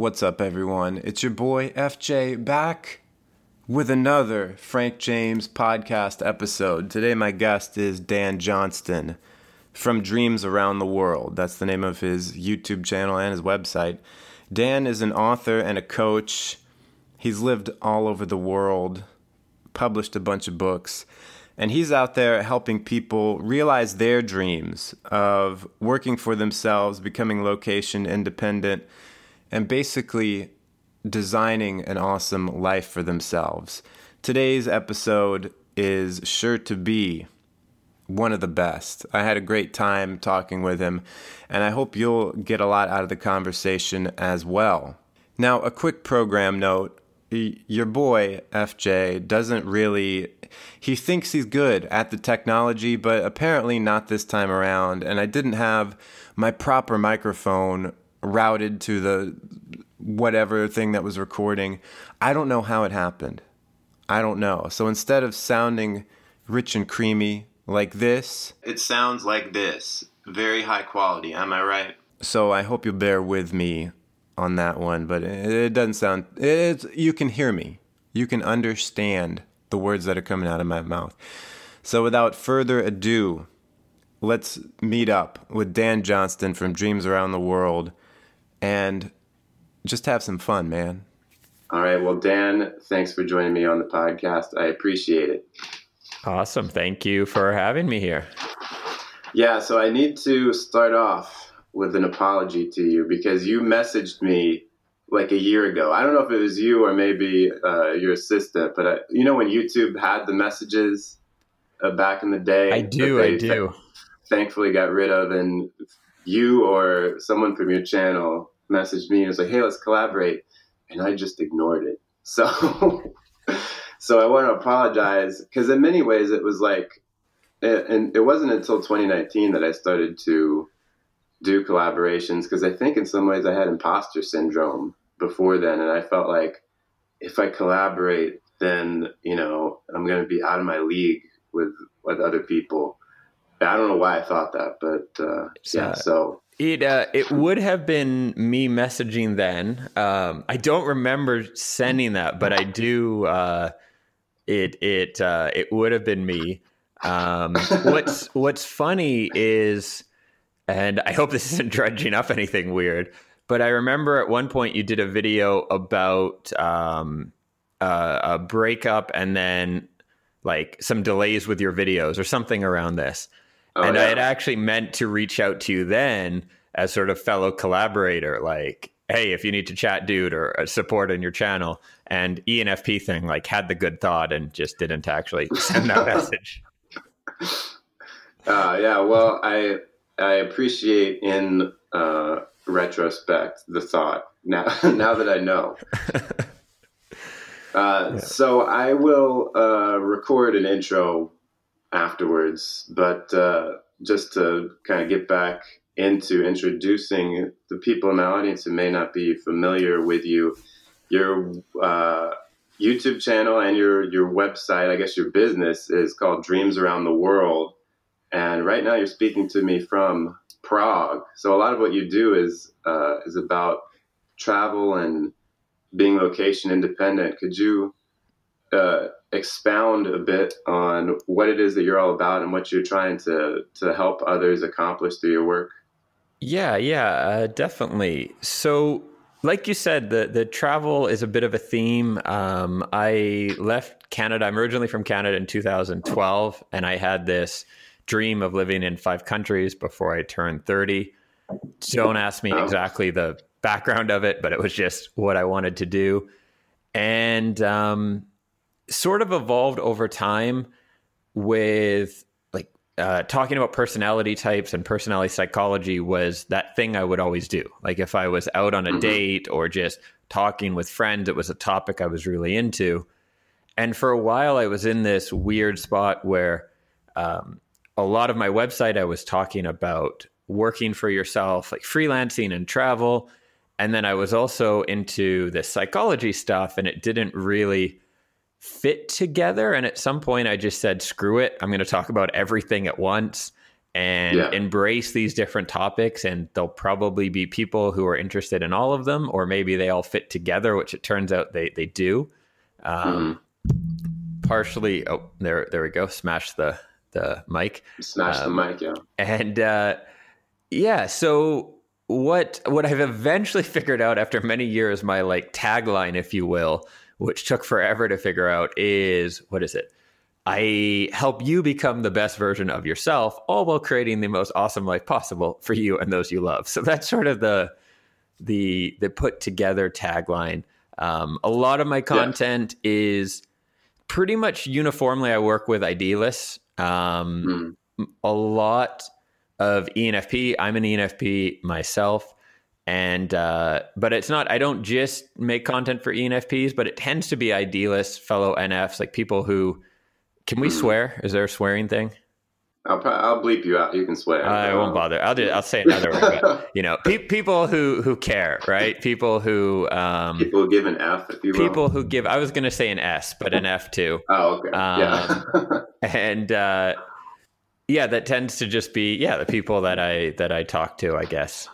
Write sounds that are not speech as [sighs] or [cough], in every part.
What's up, everyone? It's your boy FJ back with another Frank James podcast episode. Today, my guest is Dan Johnston from Dreams Around the World. That's the name of his YouTube channel and his website. Dan is an author and a coach. He's lived all over the world, published a bunch of books, and he's out there helping people realize their dreams of working for themselves, becoming location independent, and basically designing an awesome life for themselves. Today's episode is sure to be one of the best. I had a great time talking with him, and I hope you'll get a lot out of the conversation as well. Now, a quick program note your boy FJ doesn't really he thinks he's good at the technology but apparently not this time around and I didn't have my proper microphone routed to the whatever thing that was recording. I don't know how it happened. I don't know. So instead of sounding rich and creamy like this, it sounds like this. Very high quality, am I right? So I hope you'll bear with me on that one, but it doesn't sound. It's you can hear me. You can understand the words that are coming out of my mouth. So without further ado, let's meet up with Dan Johnston from Dreams Around the World and just have some fun, man. All right. Well, Dan, thanks for joining me on the podcast. I appreciate it. Awesome. Thank you for having me here. Yeah. So I need to start off with an apology to you because you messaged me like a year ago. I don't know if it was you or maybe uh, your assistant, but I, you know when YouTube had the messages uh, back in the day. I do. I do. Th- thankfully, got rid of, and you or someone from your channel messaged me and was like, "Hey, let's collaborate," and I just ignored it. [laughs] So, so I want to apologize because in many ways it was like, and it wasn't until 2019 that I started to do collaborations because I think in some ways I had imposter syndrome before then, and I felt like if I collaborate, then you know I'm going to be out of my league with with other people. I don't know why I thought that, but uh, yeah. So it uh, it would have been me messaging then. Um, I don't remember sending that, but I do. Uh, it it uh, it would have been me. Um, what's what's funny is and I hope this isn't dredging up anything weird, but I remember at one point you did a video about um, a breakup and then like some delays with your videos or something around this. Oh, and yeah. I had actually meant to reach out to you then as sort of fellow collaborator, like, hey, if you need to chat, dude, or support on your channel. And ENFP thing, like, had the good thought and just didn't actually [laughs] send that [laughs] message. Uh, yeah, well, I I appreciate in uh, retrospect the thought now [laughs] now that I know. Uh, yeah. So I will uh, record an intro afterwards, but uh, just to kind of get back into introducing the people in my audience who may not be familiar with you, your uh, YouTube channel and your your website, I guess your business is called Dreams Around the World. And right now, you're speaking to me from Prague. So a lot of what you do is uh, is about travel and being location independent. Could you uh, expound a bit on what it is that you're all about and what you're trying to to help others accomplish through your work? Yeah, yeah, uh, definitely. So, like you said, the the travel is a bit of a theme. Um, I left Canada. I'm originally from Canada in 2012, and I had this dream of living in five countries before I turned 30. Don't ask me exactly the background of it, but it was just what I wanted to do. And um, sort of evolved over time with like uh, talking about personality types and personality psychology was that thing I would always do. Like if I was out on a mm-hmm. date or just talking with friends, it was a topic I was really into. And for a while, I was in this weird spot where um, a lot of my website, I was talking about working for yourself, like freelancing and travel. And then I was also into the psychology stuff, and it didn't really fit together. And at some point, I just said, screw it. I'm going to talk about everything at once. and Yeah. embrace these different topics. And there'll probably be people who are interested in all of them, or maybe they all fit together, which it turns out they, they do. Um, Partially, oh, there, there we go. Smash the, the mic. Smash Um, the mic, yeah. And uh, yeah, so what what I've eventually [laughs] figured out after many years, my like tagline, if you will, which took forever to figure out, is what is it? I help you become the best version of yourself, all while creating the most awesome life possible for you and those you love. So that's sort of the the the put together tagline. Um, a lot of my content is pretty much uniformly. I work with idealists. Um, Mm. a lot of ENFP. I'm an ENFP myself, and uh, but it's not. I don't just make content for ENFPs, but it tends to be idealists, fellow NFs, like people who. Can we Mm. swear? Is there a swearing thing? I'll, I'll bleep you out. You can swear. I won't bother. I'll just, I'll say another word. But, [laughs] you know, pe- people who who care, right? People who um, People give an F if you will. people who give. I was going to say an S, but an F too. [laughs] Oh, okay. yeah. [laughs] and uh, yeah, that tends to just be yeah the people that I that I talk to, I guess.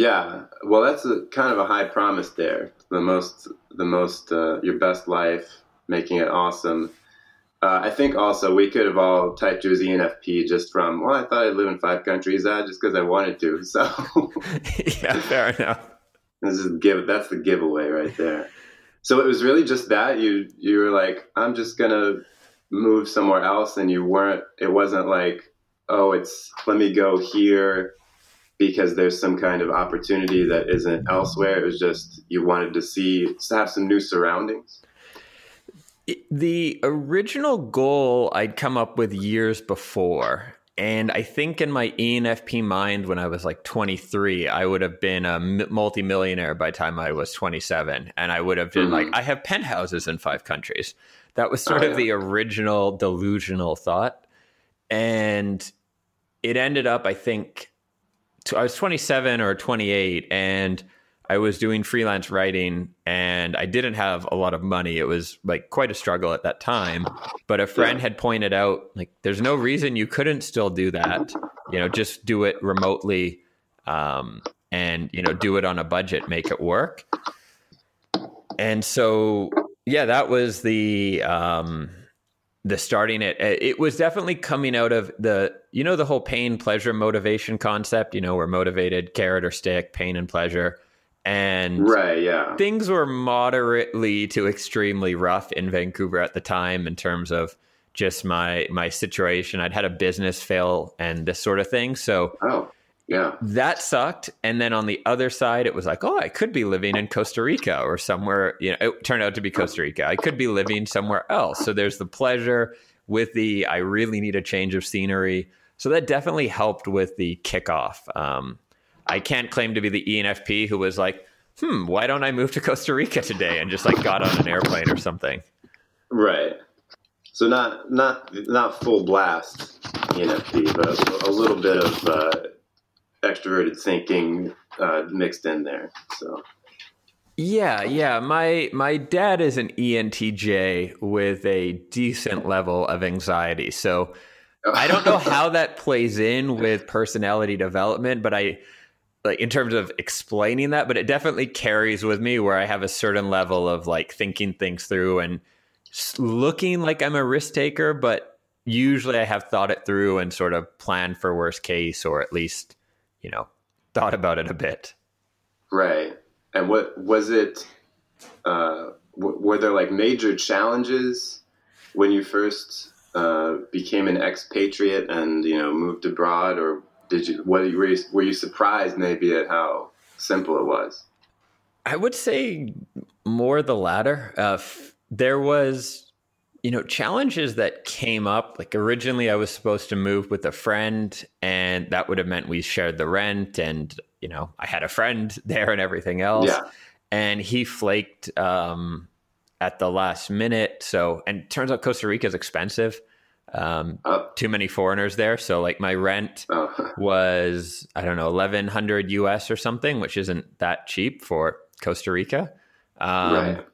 Yeah. Well, that's a kind of a high promise there. The most, the most, uh, your best life, making it awesome. Uh, I think also we could have all typed you as ENFP just from, well, I thought I'd live in five countries, uh, just because I wanted to. [laughs] So [laughs] yeah, fair enough. this is give. That's the giveaway right there. So it was really just that you you were like, I'm just gonna move somewhere else, and you weren't. It wasn't like, oh, it's let me go here because there's some kind of opportunity that isn't elsewhere. It was just you wanted to see to have some new surroundings. The original goal I'd come up with years before. And I think in my ENFP mind, when I was like 23, I would have been a multimillionaire by the time I was 27. And I would have been Mhm. like, I have penthouses in five countries. That was sort Oh, of yeah. the original delusional thought. And it ended up, I think, I was 27 or 28, and I was doing freelance writing, and I didn't have a lot of money. It was like quite a struggle at that time. But a friend Yeah. had pointed out, like, there's no reason you couldn't still do that. You know, just do it remotely, um, and you know, do it on a budget, make it work. And so, yeah, that was the um, the starting it. It was definitely coming out of the you know the whole pain pleasure motivation concept. You know, we're motivated, carrot or stick, pain and pleasure, and Right. Yeah. things were moderately to extremely rough in Vancouver at the time in terms of just my my situation. I'd had a business fail and this sort of thing, so Oh. Yeah. that sucked. And then on the other side, it was like, oh, I could be living in Costa Rica or somewhere. You know, it turned out to be Costa Rica. I could be living somewhere else. So there's the pleasure with the I really need a change of scenery. So that definitely helped with the kickoff. Um, I can't claim to be the ENFP who was like, hmm, why don't I move to Costa Rica today and just like got on an airplane or something. Right. So not not not full blast ENFP, but a, a little bit of uh, extroverted thinking uh, mixed in there. So Yeah, yeah. My my dad is an ENTJ with a decent level of anxiety. So I don't know [laughs] how that plays in with personality development, but I like in terms of explaining that, but it definitely carries with me where I have a certain level of like thinking things through and looking like I'm a risk taker, but usually I have thought it through and sort of planned for worst case or at least, you know, thought about it a bit. right. And what was it? Uh, w- were there like major challenges when you first uh, became an expatriate and you know moved abroad, or did you? What were you, were you surprised maybe at how simple it was? I would say more the latter. Uh, f- there was, you know, challenges that came up. Like originally, I was supposed to move with a friend, and that would have meant we shared the rent, and you know, I had a friend [laughs] there and everything else. Yeah. And he flaked um, at the last minute. So, and turns out Costa Rica is expensive. Um, Oh, too many foreigners there. So, like my rent oh, [laughs] was I don't know eleven hundred US or something, which isn't that cheap for Costa Rica. Um, right.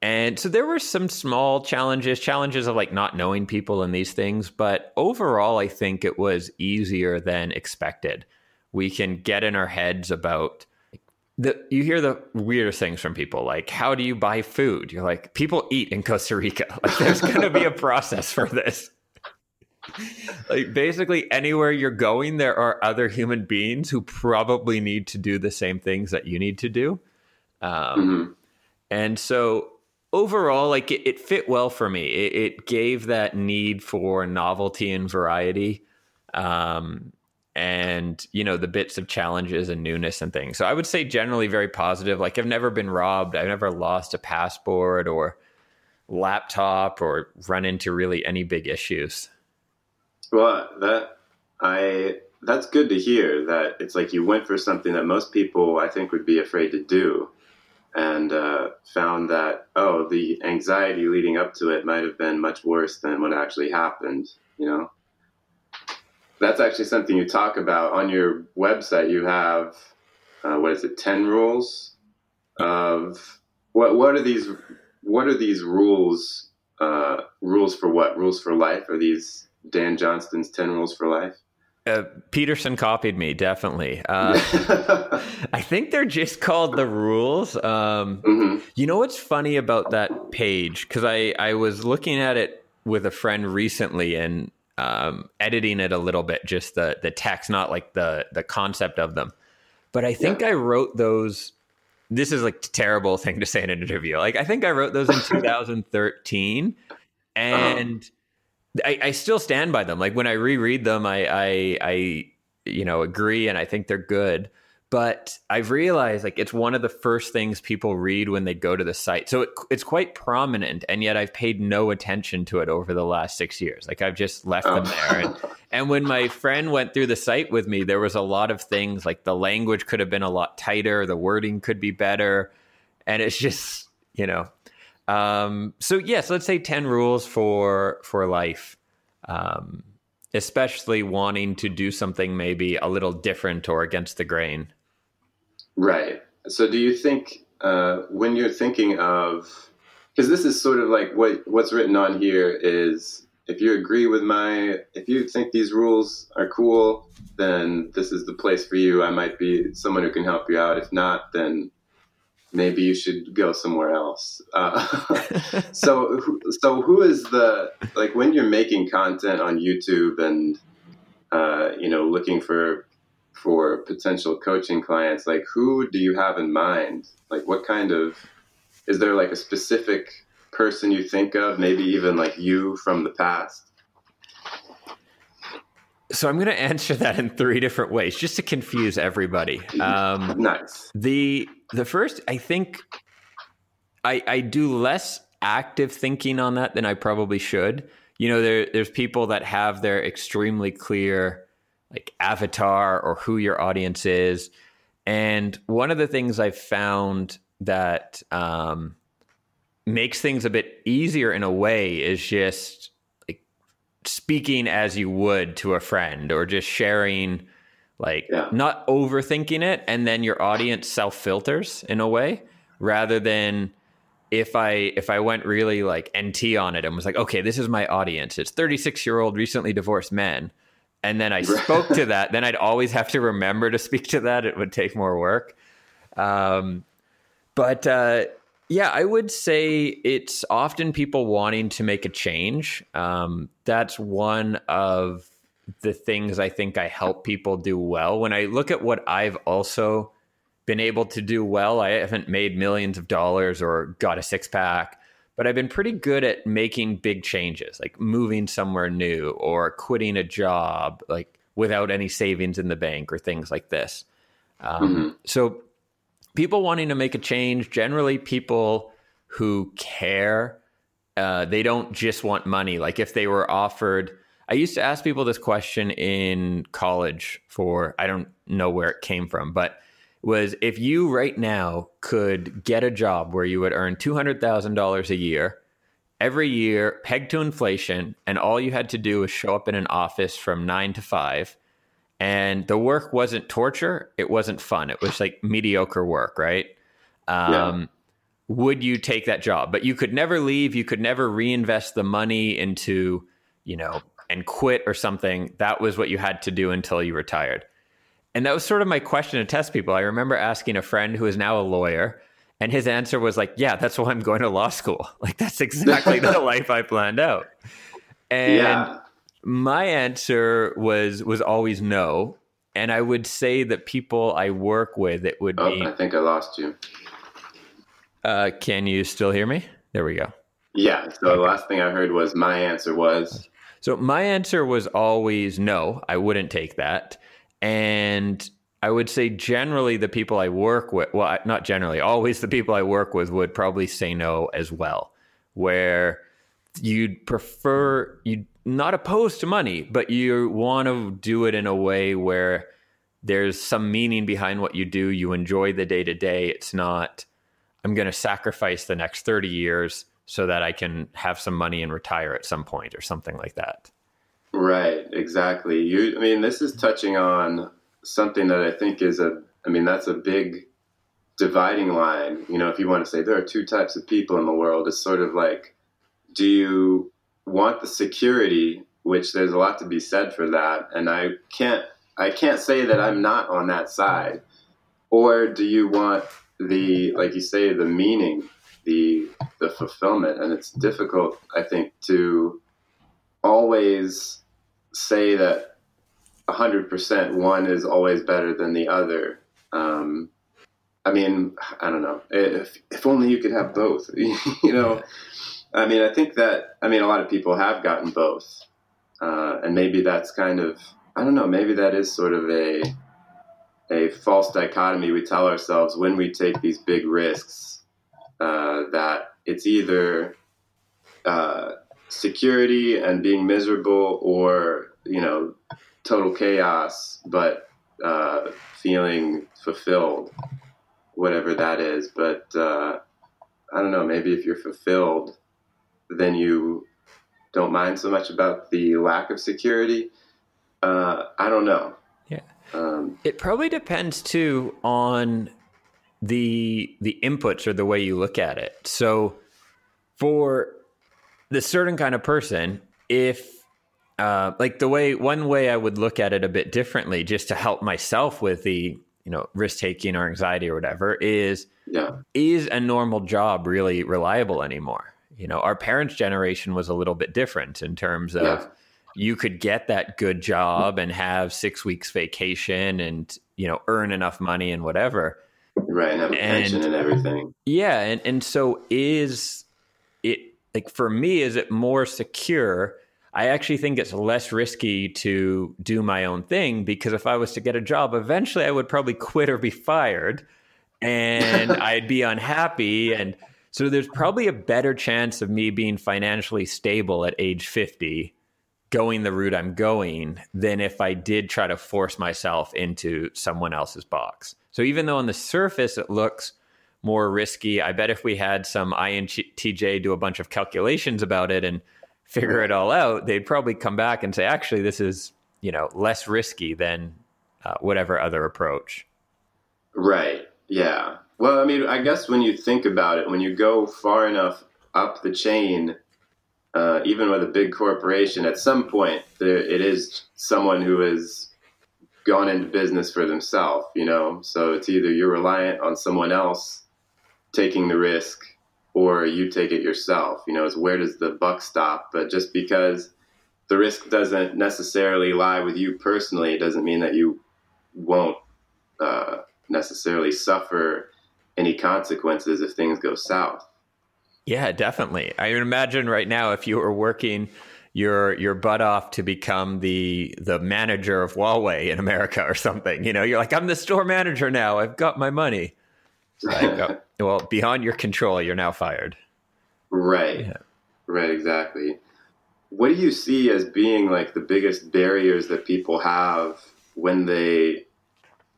And so there were some small challenges, challenges of like not knowing people and these things. But overall, I think it was easier than expected. We can get in our heads about the, you hear the weirdest things from people like how do you buy food you're like people eat in costa rica [laughs] like there's going to be a process for this [laughs] like basically anywhere you're going there are other human beings who probably need to do the same things that you need to do um, mm-hmm. and so overall like it, it, fit well for me. It, it, gave that need for novelty and variety um, and you know the bits of challenges and newness and things. So i would say generally very positive. Like i've never been robbed. I've never lost a passport or laptop or run into really any big issues. Well that i that's good to hear that it's like you went for something that most people i think would be afraid to do and uh, found that oh the anxiety leading up to it might have been much worse than what actually happened you know that's actually something you talk about on your website. You have uh, what is it? Ten rules of what? What are these? What are these rules? Uh, rules for what? Rules for life? Are these Dan Johnston's ten rules for life? Uh, Peterson copied me definitely. Uh, [laughs] I think they're just called the rules. Um, mm-hmm. You know what's funny about that page? Because I I was looking at it with a friend recently, and um, editing it a little bit, just the the text, not like the the concept of them. But I think yeah. I wrote those. This is like a terrible thing to say in an interview. Like I think I wrote those in [laughs] 2013, and uh-huh. I, I, still stand by them. Like when I reread them, I, I I you know agree, and I think they're good but I've realized like it's one of the first things people read when they go to the site. So it, it's quite prominent, and yet I've paid no attention to it over the last six years. Like I've just left oh. them there. And, oh. [laughs] and when my friend went through the site with me, there was a lot of things like the language could have been a lot tighter, the wording could be better, and it's just you know. Um, so yes, let's say ten rules for for life. Um, especially wanting to do something maybe a little different or against the grain. Right. So, do you think uh, when you're thinking of, because this is sort of like what what's written on here is if you agree with my, if you think these rules are cool, then this is the place for you. I might be someone who can help you out. If not, then maybe you should go somewhere else. Uh, [laughs] [laughs] so, so who is the like when you're making content on YouTube and uh, you know looking for for potential coaching clients, like who do you have in mind? Like what kind of is there like a specific person you think of, maybe even like you from the past? So I'm going to answer that in three different ways, just to confuse everybody. Um, nice. The the first, I think, I I do less active thinking on that than I probably should. You know, there there's people that have their extremely clear like avatar or who your audience is. And one of the things I've found that um, makes things a bit easier in a way is just speaking as you would to a friend or just sharing like yeah. not overthinking it and then your audience self filters in a way rather than if I if I went really like NT on it and was like, okay, this is my audience. It's 36 year old recently divorced men and then I spoke to that, [laughs] then I'd always have to remember to speak to that. It would take more work. Um, but uh, yeah, I would say it's often people wanting to make a change. Um, that's one of the things I think I help people do well. When I look at what I've also been able to do well, I haven't made millions of dollars or got a six pack but I've been pretty good at making big changes, like moving somewhere new or quitting a job, like without any savings in the bank or things like this. Um, mm-hmm. So, people wanting to make a change, generally, people who care, uh, they don't just want money. Like if they were offered, I used to ask people this question in college for, I don't know where it came from, but was if you right now could get a job where you would earn $200,000 a year every year, pegged to inflation, and all you had to do was show up in an office from nine to five. And the work wasn't torture, it wasn't fun. It was like mediocre work, right? Um, yeah. would you take that job? But you could never leave. You could never reinvest the money into, you know, and quit or something. That was what you had to do until you retired. And that was sort of my question to test people. I remember asking a friend who is now a lawyer, and his answer was like, "Yeah, that's why I'm going to law school. [laughs] Like that's exactly the [laughs] life I planned out." And yeah. My answer was was always no. And I would say that people I work with, it would oh, be. I think I lost you. Uh, can you still hear me? There we go. Yeah. So the last thing I heard was my answer was. So my answer was always no. I wouldn't take that. And I would say generally the people I work with, well, not generally, always the people I work with would probably say no as well, where you'd prefer, you'd not opposed to money, but you want to do it in a way where there's some meaning behind what you do. You enjoy the day to day. It's not, I'm going to sacrifice the next 30 years so that I can have some money and retire at some point or something like that. Right, exactly. You I mean this is touching on something that I think is a I mean that's a big dividing line. You know, if you want to say there are two types of people in the world, it's sort of like do you want the security, which there's a lot to be said for that, and I can't I can't say that I'm not on that side. Or do you want the like you say the meaning, the the fulfillment and it's difficult I think to always say that 100% one is always better than the other. Um, I mean, I don't know. If, if only you could have both, [laughs] you know? I mean, I think that, I mean, a lot of people have gotten both. Uh, and maybe that's kind of, I don't know, maybe that is sort of a, a false dichotomy we tell ourselves when we take these big risks uh, that it's either uh, security and being miserable or you know total chaos but uh, feeling fulfilled whatever that is but uh, i don't know maybe if you're fulfilled then you don't mind so much about the lack of security uh, i don't know yeah um, it probably depends too on the the inputs or the way you look at it so for the certain kind of person, if uh, like the way one way I would look at it a bit differently, just to help myself with the you know risk taking or anxiety or whatever, is yeah. is a normal job really reliable anymore? You know, our parents' generation was a little bit different in terms of yeah. you could get that good job and have six weeks vacation and you know earn enough money and whatever. Right, and have pension and everything. Yeah, and and so is it like for me, is it more secure? I actually think it's less risky to do my own thing because if I was to get a job, eventually I would probably quit or be fired and [laughs] I'd be unhappy. And so there's probably a better chance of me being financially stable at age 50 going the route I'm going than if I did try to force myself into someone else's box. So even though on the surface it looks more risky. I bet if we had some INTJ do a bunch of calculations about it and figure it all out, they'd probably come back and say, actually, this is you know less risky than uh, whatever other approach. Right. Yeah. Well, I mean, I guess when you think about it, when you go far enough up the chain, uh, even with a big corporation, at some point there, it is someone who has gone into business for themselves. You know, so it's either you're reliant on someone else taking the risk or you take it yourself. You know, it's where does the buck stop? But just because the risk doesn't necessarily lie with you personally, it doesn't mean that you won't uh, necessarily suffer any consequences if things go south. Yeah, definitely. I imagine right now if you were working your your butt off to become the the manager of Huawei in America or something, you know, you're like, I'm the store manager now. I've got my money. Like, uh, [laughs] well, beyond your control, you're now fired. Right. Yeah. Right, exactly. What do you see as being like the biggest barriers that people have when they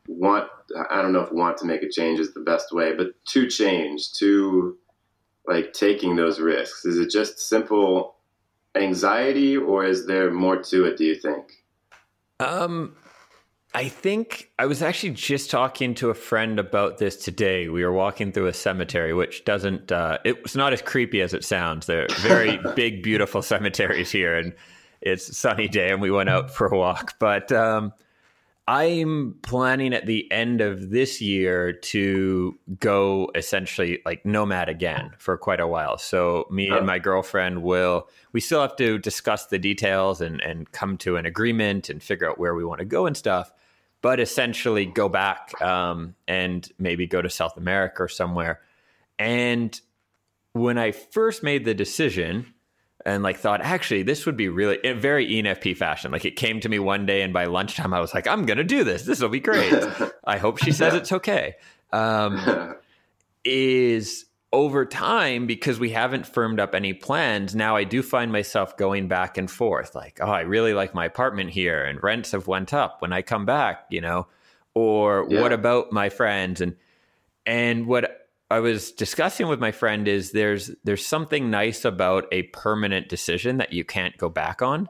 want I don't know if want to make a change is the best way, but to change, to like taking those risks? Is it just simple anxiety or is there more to it, do you think? Um I think I was actually just talking to a friend about this today. We were walking through a cemetery, which doesn't, uh, it's not as creepy as it sounds. They're very [laughs] big, beautiful cemeteries here, and it's a sunny day, and we went out for a walk. But um, I'm planning at the end of this year to go essentially like nomad again for quite a while. So me and my girlfriend will we still have to discuss the details and and come to an agreement and figure out where we want to go and stuff but essentially go back um, and maybe go to South America or somewhere. And when I first made the decision and like thought, actually, this would be really in very ENFP fashion. Like it came to me one day, and by lunchtime, I was like, I'm to do this. This will be great. I hope she says it's okay. Um, is over time because we haven't firmed up any plans now i do find myself going back and forth like oh i really like my apartment here and rents have went up when i come back you know or yeah. what about my friends and and what i was discussing with my friend is there's there's something nice about a permanent decision that you can't go back on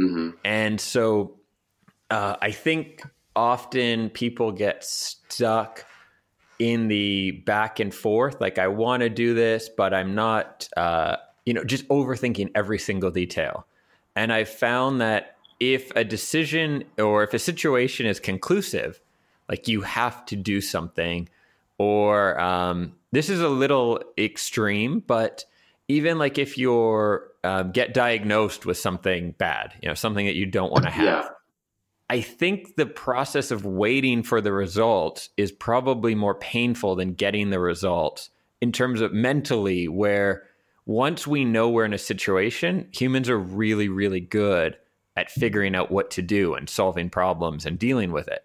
mm-hmm. and so uh, i think often people get stuck in the back and forth. Like I want to do this, but I'm not, uh, you know, just overthinking every single detail. And I found that if a decision or if a situation is conclusive, like you have to do something, or um, this is a little extreme, but even like if you're um, get diagnosed with something bad, you know, something that you don't want to have. Yeah I think the process of waiting for the results is probably more painful than getting the results in terms of mentally, where once we know we're in a situation, humans are really, really good at figuring out what to do and solving problems and dealing with it.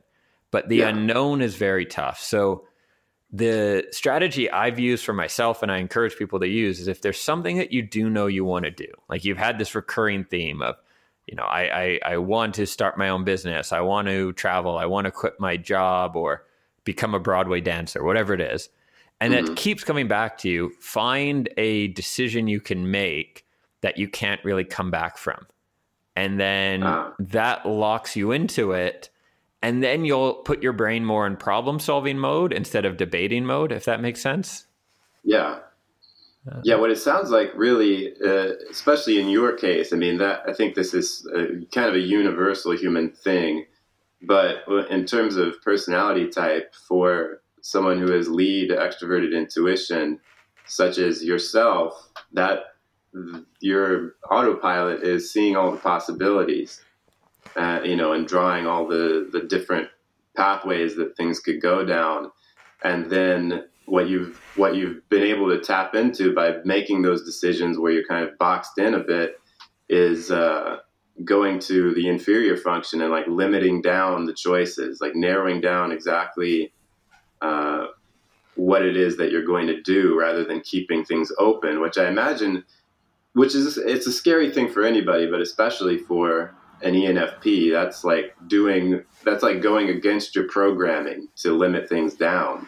But the yeah. unknown is very tough. So, the strategy I've used for myself and I encourage people to use is if there's something that you do know you want to do, like you've had this recurring theme of, you know, I, I, I want to start my own business. I want to travel. I want to quit my job or become a Broadway dancer, whatever it is. And mm-hmm. it keeps coming back to you. Find a decision you can make that you can't really come back from. And then uh. that locks you into it. And then you'll put your brain more in problem solving mode instead of debating mode, if that makes sense. Yeah. Uh, yeah, what it sounds like, really, uh, especially in your case, I mean, that I think this is a, kind of a universal human thing. But in terms of personality type, for someone who has lead extroverted intuition, such as yourself, that your autopilot is seeing all the possibilities, uh, you know, and drawing all the the different pathways that things could go down, and then what you've what you've been able to tap into by making those decisions where you're kind of boxed in a bit is uh, going to the inferior function and like limiting down the choices, like narrowing down exactly uh, what it is that you're going to do rather than keeping things open, which I imagine, which is it's a scary thing for anybody, but especially for an ENFP. That's like doing that's like going against your programming to limit things down.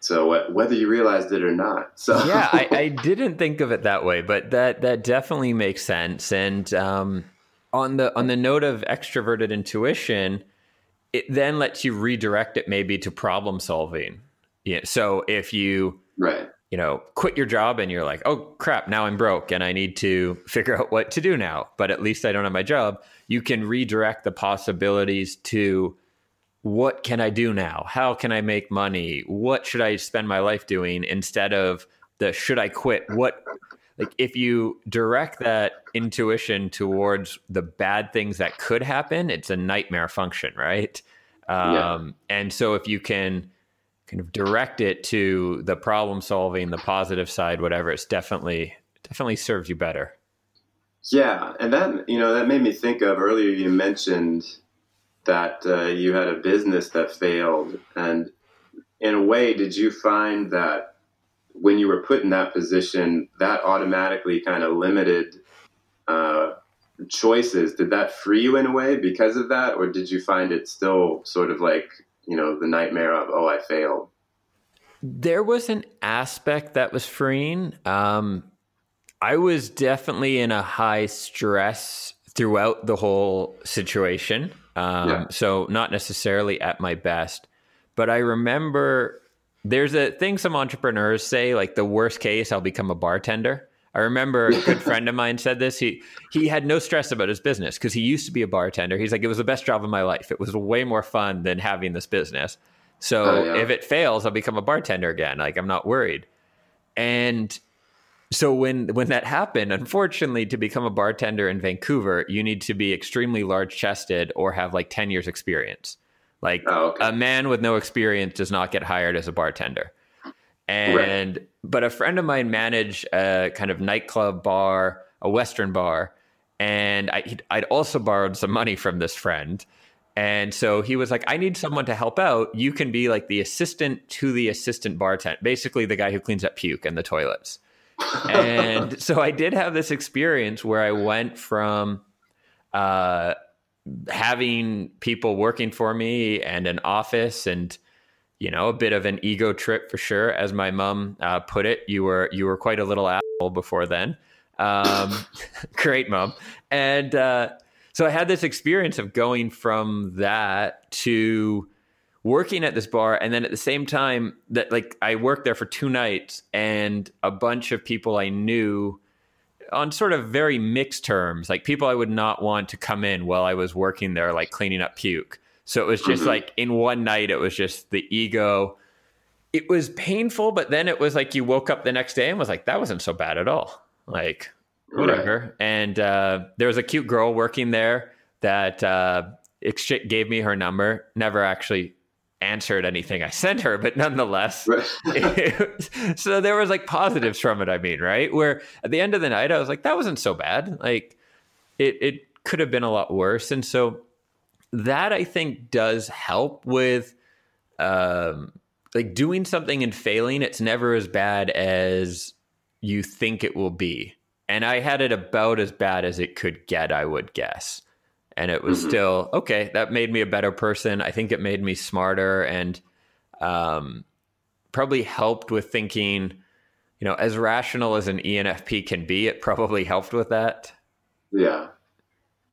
So whether you realized it or not, so yeah, I, [laughs] I, didn't think of it that way, but that that definitely makes sense. And um, on the on the note of extroverted intuition, it then lets you redirect it maybe to problem solving. Yeah. So if you right you know, quit your job and you're like, oh crap, now I'm broke and I need to figure out what to do now, but at least I don't have my job. You can redirect the possibilities to what can I do now? How can I make money? What should I spend my life doing instead of the should I quit? What like if you direct that intuition towards the bad things that could happen, it's a nightmare function, right? Um, yeah. And so if you can kind of direct it to the problem solving, the positive side, whatever, it's definitely definitely serves you better. Yeah, and that you know that made me think of earlier. You mentioned that uh, you had a business that failed. And in a way, did you find that when you were put in that position, that automatically kind of limited uh, choices? Did that free you in a way because of that? Or did you find it still sort of like, you know, the nightmare of, oh, I failed? There was an aspect that was freeing. Um, I was definitely in a high stress throughout the whole situation Um, yeah. So not necessarily at my best, but I remember there's a thing some entrepreneurs say like the worst case I'll become a bartender. I remember a good [laughs] friend of mine said this. He he had no stress about his business because he used to be a bartender. He's like, it was the best job of my life. It was way more fun than having this business. So oh, yeah. if it fails, I'll become a bartender again. Like I'm not worried. And so when when that happened, unfortunately, to become a bartender in Vancouver, you need to be extremely large chested or have like ten years experience. Like oh, okay. a man with no experience does not get hired as a bartender. And right. but a friend of mine managed a kind of nightclub bar, a Western bar, and I, I'd also borrowed some money from this friend. And so he was like, I need someone to help out. You can be like the assistant to the assistant bartender, basically the guy who cleans up puke and the toilets. And so I did have this experience where I went from uh, having people working for me and an office and you know, a bit of an ego trip for sure, as my mom uh, put it. You were you were quite a little asshole before then. Um, [laughs] great mom, and uh, so I had this experience of going from that to working at this bar, and then at the same time that like I worked there for two nights, and a bunch of people I knew on sort of very mixed terms, like people I would not want to come in while I was working there, like cleaning up puke so it was just mm-hmm. like in one night, it was just the ego. It was painful, but then it was like you woke up the next day and was like, that wasn't so bad at all. Like, whatever. Right. And uh, there was a cute girl working there that uh, gave me her number. Never actually answered anything I sent her, but nonetheless. Right. [laughs] so there was like positives from it, I mean, right? Where at the end of the night, I was like, that wasn't so bad. Like, it, it could have been a lot worse. And so that I think does help with um, like doing something and failing. It's never as bad as you think it will be. And I had it about as bad as it could get, I would guess. And it was mm-hmm. still okay. That made me a better person. I think it made me smarter and um, probably helped with thinking, you know, as rational as an ENFP can be, it probably helped with that. Yeah.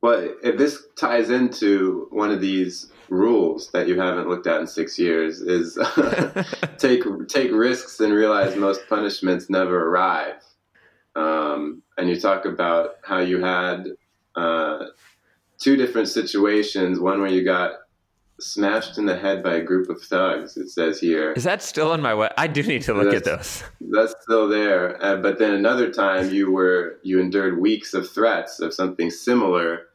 Well, if this ties into one of these rules that you haven't looked at in six years, is [laughs] take take risks and realize most punishments never arrive. Um, and you talk about how you had uh, two different situations. One where you got smashed in the head by a group of thugs. It says here. Is that still on my way? I do need to look that's, at those. [laughs] That's still there. Uh, but then another time, you were you endured weeks of threats of something similar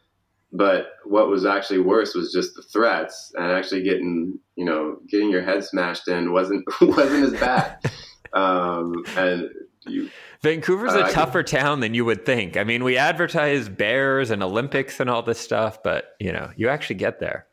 but what was actually worse was just the threats and actually getting, you know, getting your head smashed in wasn't [laughs] wasn't as bad. [laughs] Um, and you, Vancouver's uh, a tougher town than you would think. I mean, we advertise bears and Olympics and all this stuff, but you know, you actually get there.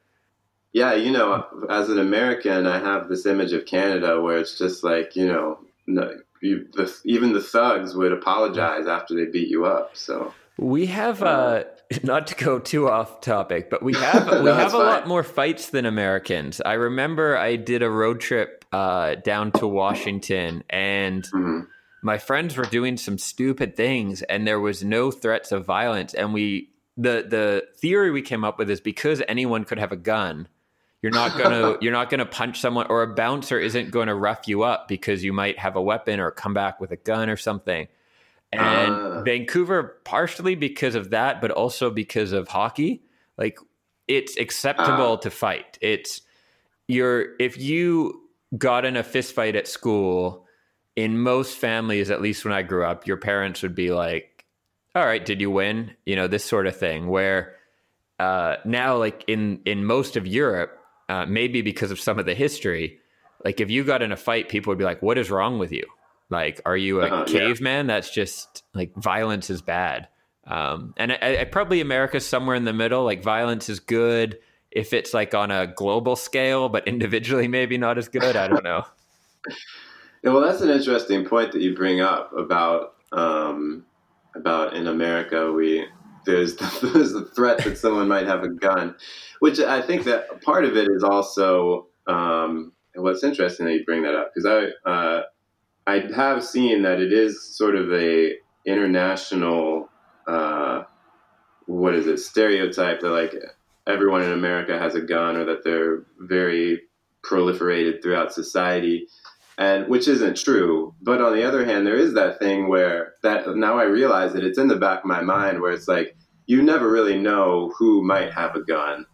Yeah, you know, as an American, I have this image of Canada where it's just like, you know, no, you, the, even the thugs would apologize after they beat you up. So we have uh, not to go too off topic, but we [laughs] have we have a fine. lot more fights than Americans. I remember I did a road trip uh, down to Washington, and mm-hmm. My friends were doing some stupid things, and there was no threats of violence. And we the the theory we came up with is because anyone could have a gun. You're not gonna [laughs] you're not gonna punch someone, or a bouncer isn't going to rough you up because you might have a weapon or come back with a gun or something. And uh. Vancouver, partially because of that, but also because of hockey, like it's acceptable uh. to fight. It's you're if you got in a fist fight at school, in most families, at least when I grew up, your parents would be like, "All right, did you win?" You know, this sort of thing. Where uh, now, like in in most of Europe, uh, maybe because of some of the history, like if you got in a fight, people would be like, "What is wrong with you?" Like, are you a uh, caveman? Yeah. That's just like violence is bad. Um, and I, I, probably America's somewhere in the middle. Like violence is good if it's like on a global scale, but individually maybe not as good. I don't know. [laughs] yeah, well, that's an interesting point that you bring up about um, about in America we there's the, [laughs] there's the threat that someone might have a gun, which I think that part of it is also. Um, what's interesting that you bring that up because I uh, I have seen that it is sort of a international, uh, what is it, stereotype that like everyone in America has a gun or that they're very proliferated throughout society and which isn't true but on the other hand there is that thing where that now i realize that it's in the back of my mind where it's like you never really know who might have a gun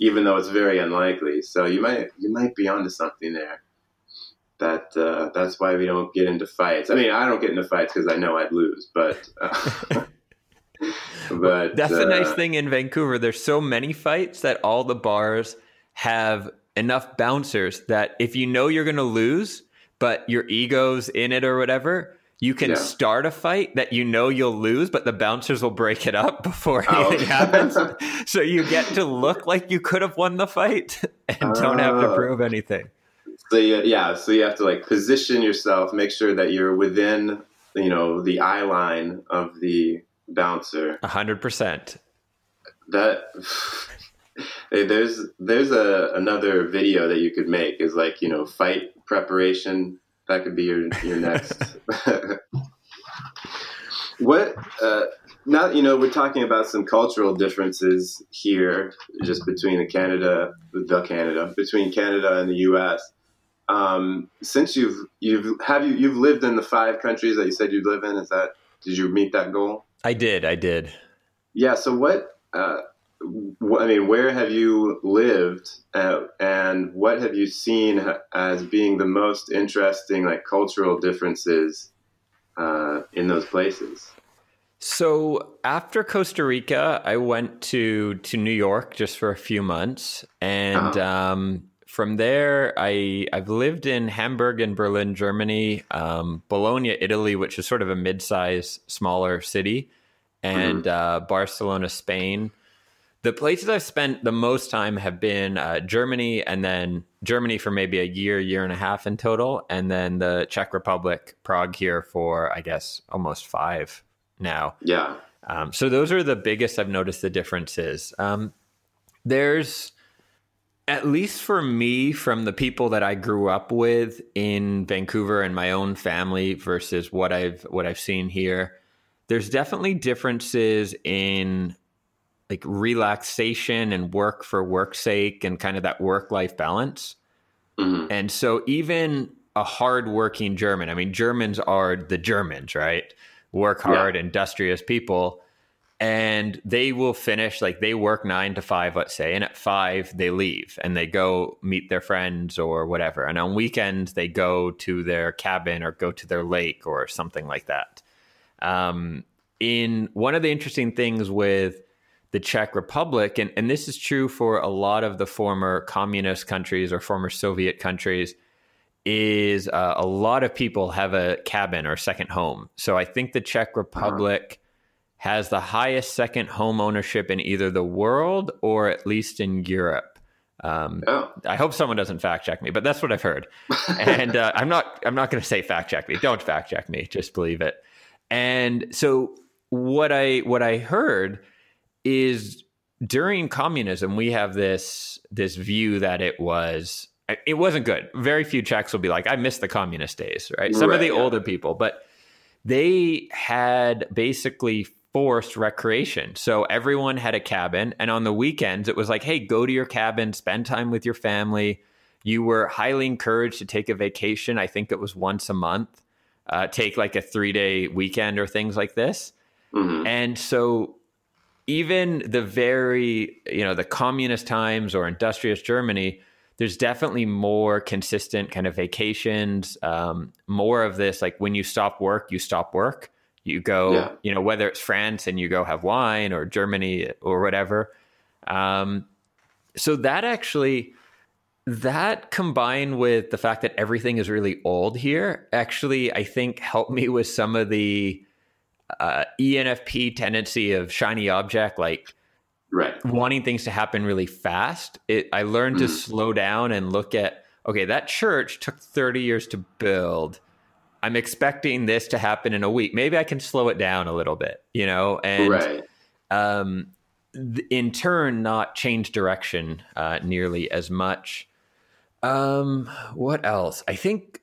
even though it's very unlikely. So you might you might be onto something there. That uh, that's why we don't get into fights. I mean i don't get into fights because i know i'd lose but uh, [laughs] but that's the nice uh, thing in vancouver. There's so many fights that all the bars have enough bouncers that if you know you're going to lose, but your ego's in it or whatever, you can yeah. start a fight that you know you'll lose, but the bouncers will break it up [laughs] before oh. anything happens. [laughs] so you get to look like you could have won the fight [laughs] and uh, don't have to oh. prove anything. So you, yeah, so you have to like position yourself, make sure that you're within, you know, the eye line of the bouncer. A hundred percent. That [sighs] Hey, there's there's a another video that you could make is like you know fight preparation. That could be your your next. what uh, now? You know we're talking about some cultural differences here, just between the Canada, the Canada, between Canada and the U.S. Um, since you've you've have you you've lived in the five countries that you said you'd live in, is that did you meet that goal? I did. I did. Yeah. So what? Uh, I mean, where have you lived, uh, and what have you seen as being the most interesting, like cultural differences uh, in those places? So after Costa Rica, I went to to New York just for a few months, and oh. um, from there, I I've lived in Hamburg and Berlin, Germany, um, Bologna, Italy, which is sort of a mid-sized, smaller city, and mm-hmm. uh, Barcelona, Spain the places I've spent the most time have been uh, Germany, and then Germany for maybe a year, year and a half in total, and then the Czech Republic, Prague here for I guess almost five now. Yeah. Um, so those are the biggest I've noticed the differences. Um, there's at least for me from the people that I grew up with in Vancouver and my own family versus what I've what I've seen here. There's definitely differences in like relaxation and work for work's sake and kind of that work life balance. Mm-hmm. And so even a hardworking German, I mean, Germans are the Germans, right? Work hard, yeah. industrious people. And they will finish like they work nine to five, let's say, and at five they leave and they go meet their friends or whatever. And on weekends they go to their cabin or go to their lake or something like that. Um, in one of the interesting things with the Czech Republic, and, and this is true for a lot of the former communist countries or former Soviet countries, is uh, a lot of people have a cabin or second home. So I think the Czech Republic uh-huh. has the highest second home ownership in either the world or at least in Europe. Um, oh. I hope someone doesn't fact check me, but that's what I've heard. and uh, I'm not I'm not going to say fact check me. Don't fact check me. Just believe it. And so what I what I heard is during communism we have this this view that it was it wasn't good. Very few Czechs will be like, I miss the communist days, right? Some right, of the yeah. older people, but they had basically forced recreation. So everyone had a cabin, and on the weekends, it was like, hey, go to your cabin, spend time with your family. You were highly encouraged to take a vacation. I think it was once a month, uh, take like a three day weekend or things like this. Mm-hmm. And so even the very, you know, the communist times or industrious Germany, there's definitely more consistent kind of vacations, um, more of this like when you stop work, you stop work. You go, yeah. you know, whether it's France and you go have wine or Germany or whatever. Um, so that actually, that combined with the fact that everything is really old here, actually, I think helped me with some of the uh, ENFP tendency of shiny object, like right. wanting things to happen really fast. It, I learned mm. to slow down and look at okay, that church took 30 years to build. I'm expecting this to happen in a week. Maybe I can slow it down a little bit, you know, and right. um, th- in turn, not change direction uh, nearly as much. Um, what else? I think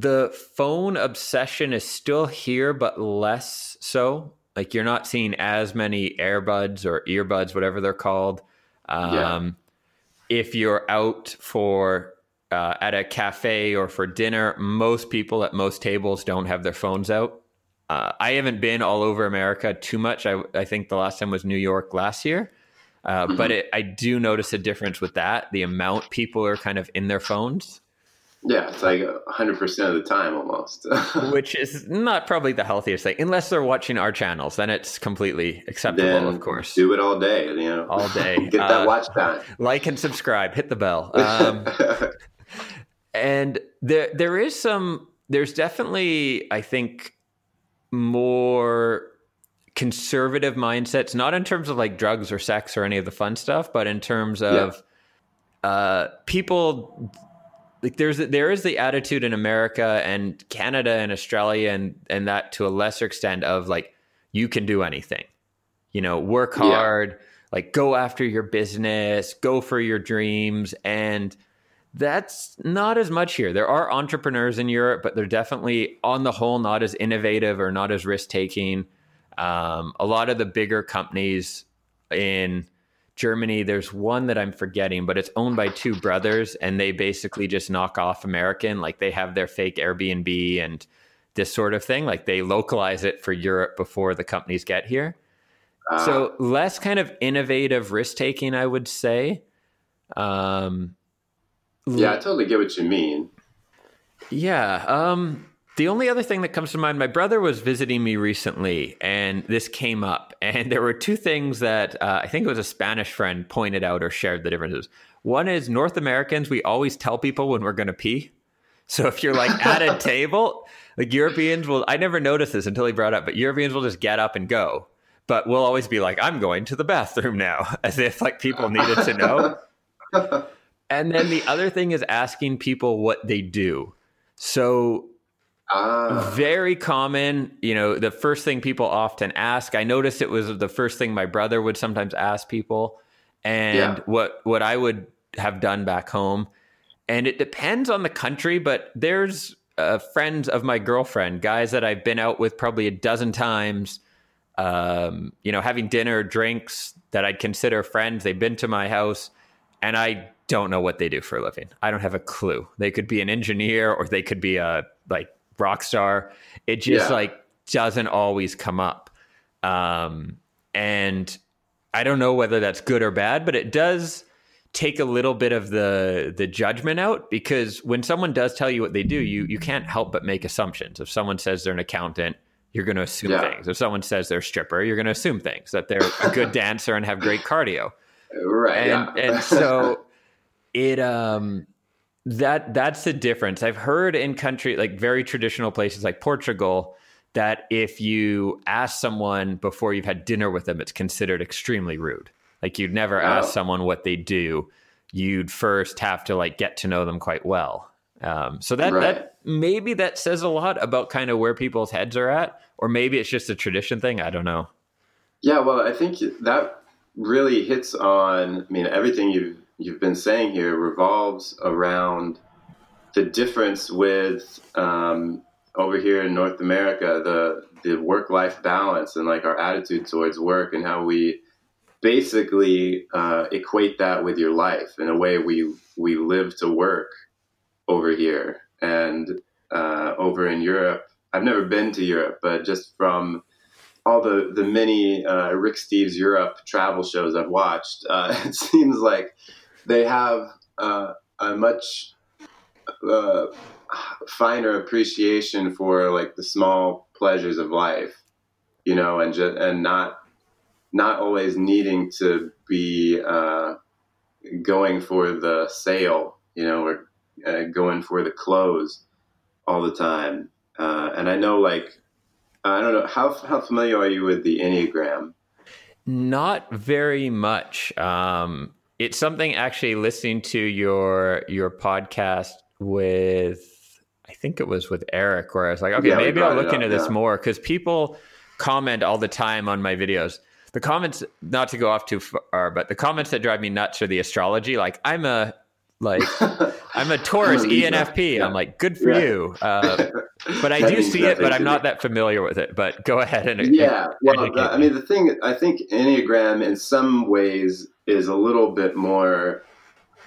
the phone obsession is still here, but less so. Like you're not seeing as many AirPods or earbuds, whatever they're called, Um, Yeah. If you're out for uh, at a cafe or for dinner, most people at most tables don't have their phones out. Uh, I haven't been all over America too much. I, I think the last time was New York last year. Uh, But it, I do notice a difference with that. The amount people are kind of in their phones, Yeah, it's like 100% of the time almost. [laughs] which is not probably the healthiest thing, unless they're watching our channels. Then it's completely acceptable, then of course. do it all day, you know. All day. [laughs] Get that Uh, watch time. Like and subscribe, hit the bell. [laughs] Um, and there there is some there's definitely i think more conservative mindsets not in terms of like drugs or sex or any of the fun stuff but in terms of uh people like there's there is the attitude in america and canada and australia and and that to a lesser extent of like you can do anything you know work Yeah. hard like go after your business go for your dreams and that's not as much here. There are entrepreneurs in Europe, but they're definitely, on the whole, not as innovative or not as risk taking. Um, a lot of the bigger companies in Germany, there's one that I'm forgetting, but it's owned by two brothers, and they basically just knock off American. Like they have their fake Airbnb and this sort of thing. Like they localize it for Europe before the companies get here. Uh, So less kind of innovative risk taking, I would say. Um, yeah, I totally get what you mean. Yeah. Um, the only other thing that comes to mind, my brother was visiting me recently, and this came up, [laughs] and there were two things that uh, I think it was a Spanish friend pointed out or shared the differences. One is North Americans, we always tell people when we're going to pee. So if you're like at a [laughs] table, like Europeans will, I never noticed this until he brought it up, but Europeans will just get up and go. But we'll always be like, I'm going to the bathroom now, [laughs] as if like people needed to know. And then the other thing is asking people what they do. So Ah, very common, you know, the first thing people often ask. I noticed it was the first thing my brother would sometimes ask people and Yeah. what what I would have done back home. And it depends on the country, but there's uh, friends of my girlfriend, guys that I've been out with probably a dozen times, um, you know, having dinner, drinks that I'd consider friends. They've been to my house, and I don't know what they do for a living. I don't have a clue. They could be an engineer or they could be a like rock star. It just Yeah. like doesn't always come up. Um, and I don't know whether that's good or bad, but it does take a little bit of the the judgment out because when someone does tell you what they do, you you can't help but make assumptions. If someone says they're an accountant, you're going to assume Yeah. things. If someone says they're a stripper, you're going to assume things that they're a good [laughs] dancer and have great cardio right. and yeah. and so [laughs] it um that that's the difference. I've heard in country like very traditional places like portugal that if you ask someone before you've had dinner with them it's considered extremely rude. Like you'd never ask someone what they do. You'd first have to like get to know them quite well. Um, so that Right. that maybe that says a lot about kind of where people's heads are at or maybe it's just a tradition thing. I don't know. Yeah, well, I think that really hits on. I mean, everything you've you've been saying here revolves around the difference with um, over here in North America, the the work life balance and like our attitude towards work and how we basically uh, equate that with your life in a way we we live to work over here and uh, over in Europe. I've never been to Europe, but just from all the the many uh, Rick Steves Europe travel shows I've watched, uh, [laughs] it seems like they have uh, a much uh, finer appreciation for like the small pleasures of life, you know, and just and not not always needing to be uh, going for the sale, you know, or uh, going for the clothes all the time. Uh, and I know, like, I don't know how how familiar are you with the Enneagram? Not very much. Um, it's something actually listening to your your podcast with I think it was with Eric where I was like, okay, Yeah, maybe I'll look into up, this yeah. more because people comment all the time on my videos. The comments, not to go off too far, but the comments that drive me nuts are the astrology. Like I'm a like [laughs] I'm a Taurus I'm. ENFP. Yeah. I'm like, good for Yeah. you. Uh, [laughs] but I do see it, but I'm not that familiar with it. But go ahead and yeah [laughs] well educate the, i mean the thing i think enneagram in some ways is a little bit more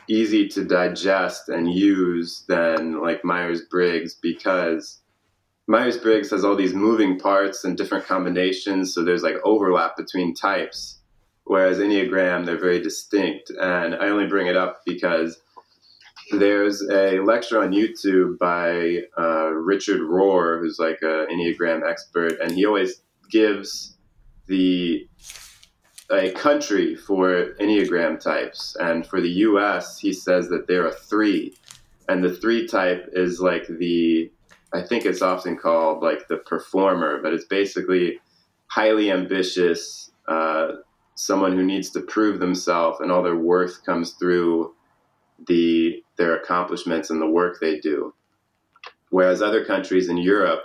easy to digest and use than like myers-briggs because myers-briggs has all these moving parts and different combinations so there's like overlap between types whereas enneagram they're very distinct. And i only bring it up because there's a lecture on YouTube by uh, Richard Rohr, who's like an Enneagram expert, and he always gives the a country for Enneagram types. And for the US, he says that there are three. And the three type is like the, I think it's often called like the performer, but it's basically highly ambitious, uh, someone who needs to prove themselves, and all their worth comes through the their accomplishments and the work they do. Whereas other countries in Europe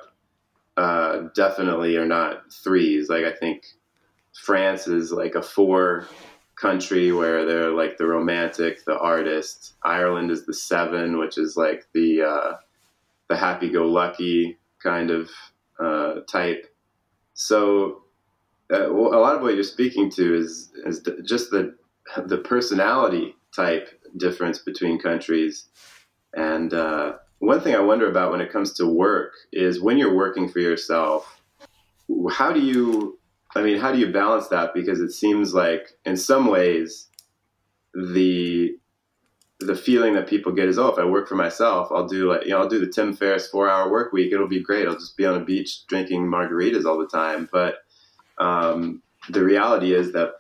uh, definitely are not threes. Like I think France is like a four country where they're like the romantic, the artist. Ireland is the seven, which is like the uh, the happy-go-lucky kind of uh, type. So uh, a lot of what you're speaking to is is just the the personality type difference between countries. And uh, one thing I wonder about when it comes to work is when you're working for yourself, how do you, I mean, how do you balance that? Because it seems like in some ways, the the feeling that people get is, oh, if I work for myself, I'll do like, you know, I'll do the Tim Ferriss four hour work week. It'll be great. I'll just be on a beach drinking margaritas all the time. But um, the reality is that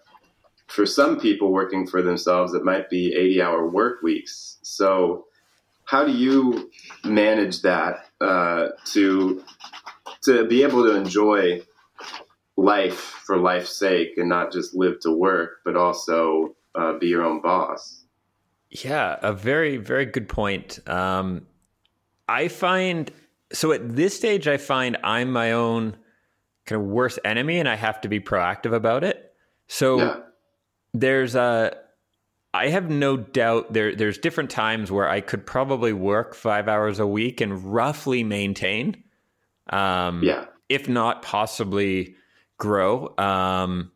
for some people working for themselves, it might be 80 hour work weeks. So, how do you manage that uh, to to be able to enjoy life for life's sake and not just live to work, but also uh, be your own boss? Yeah, a very, very good point. Um, I find so at this stage, I find I'm my own kind of worst enemy, and I have to be proactive about it. So Yeah. there's a I have no doubt there there's different times where I could probably work five hours a week and roughly maintain. Um, Yeah. if not possibly grow. Um,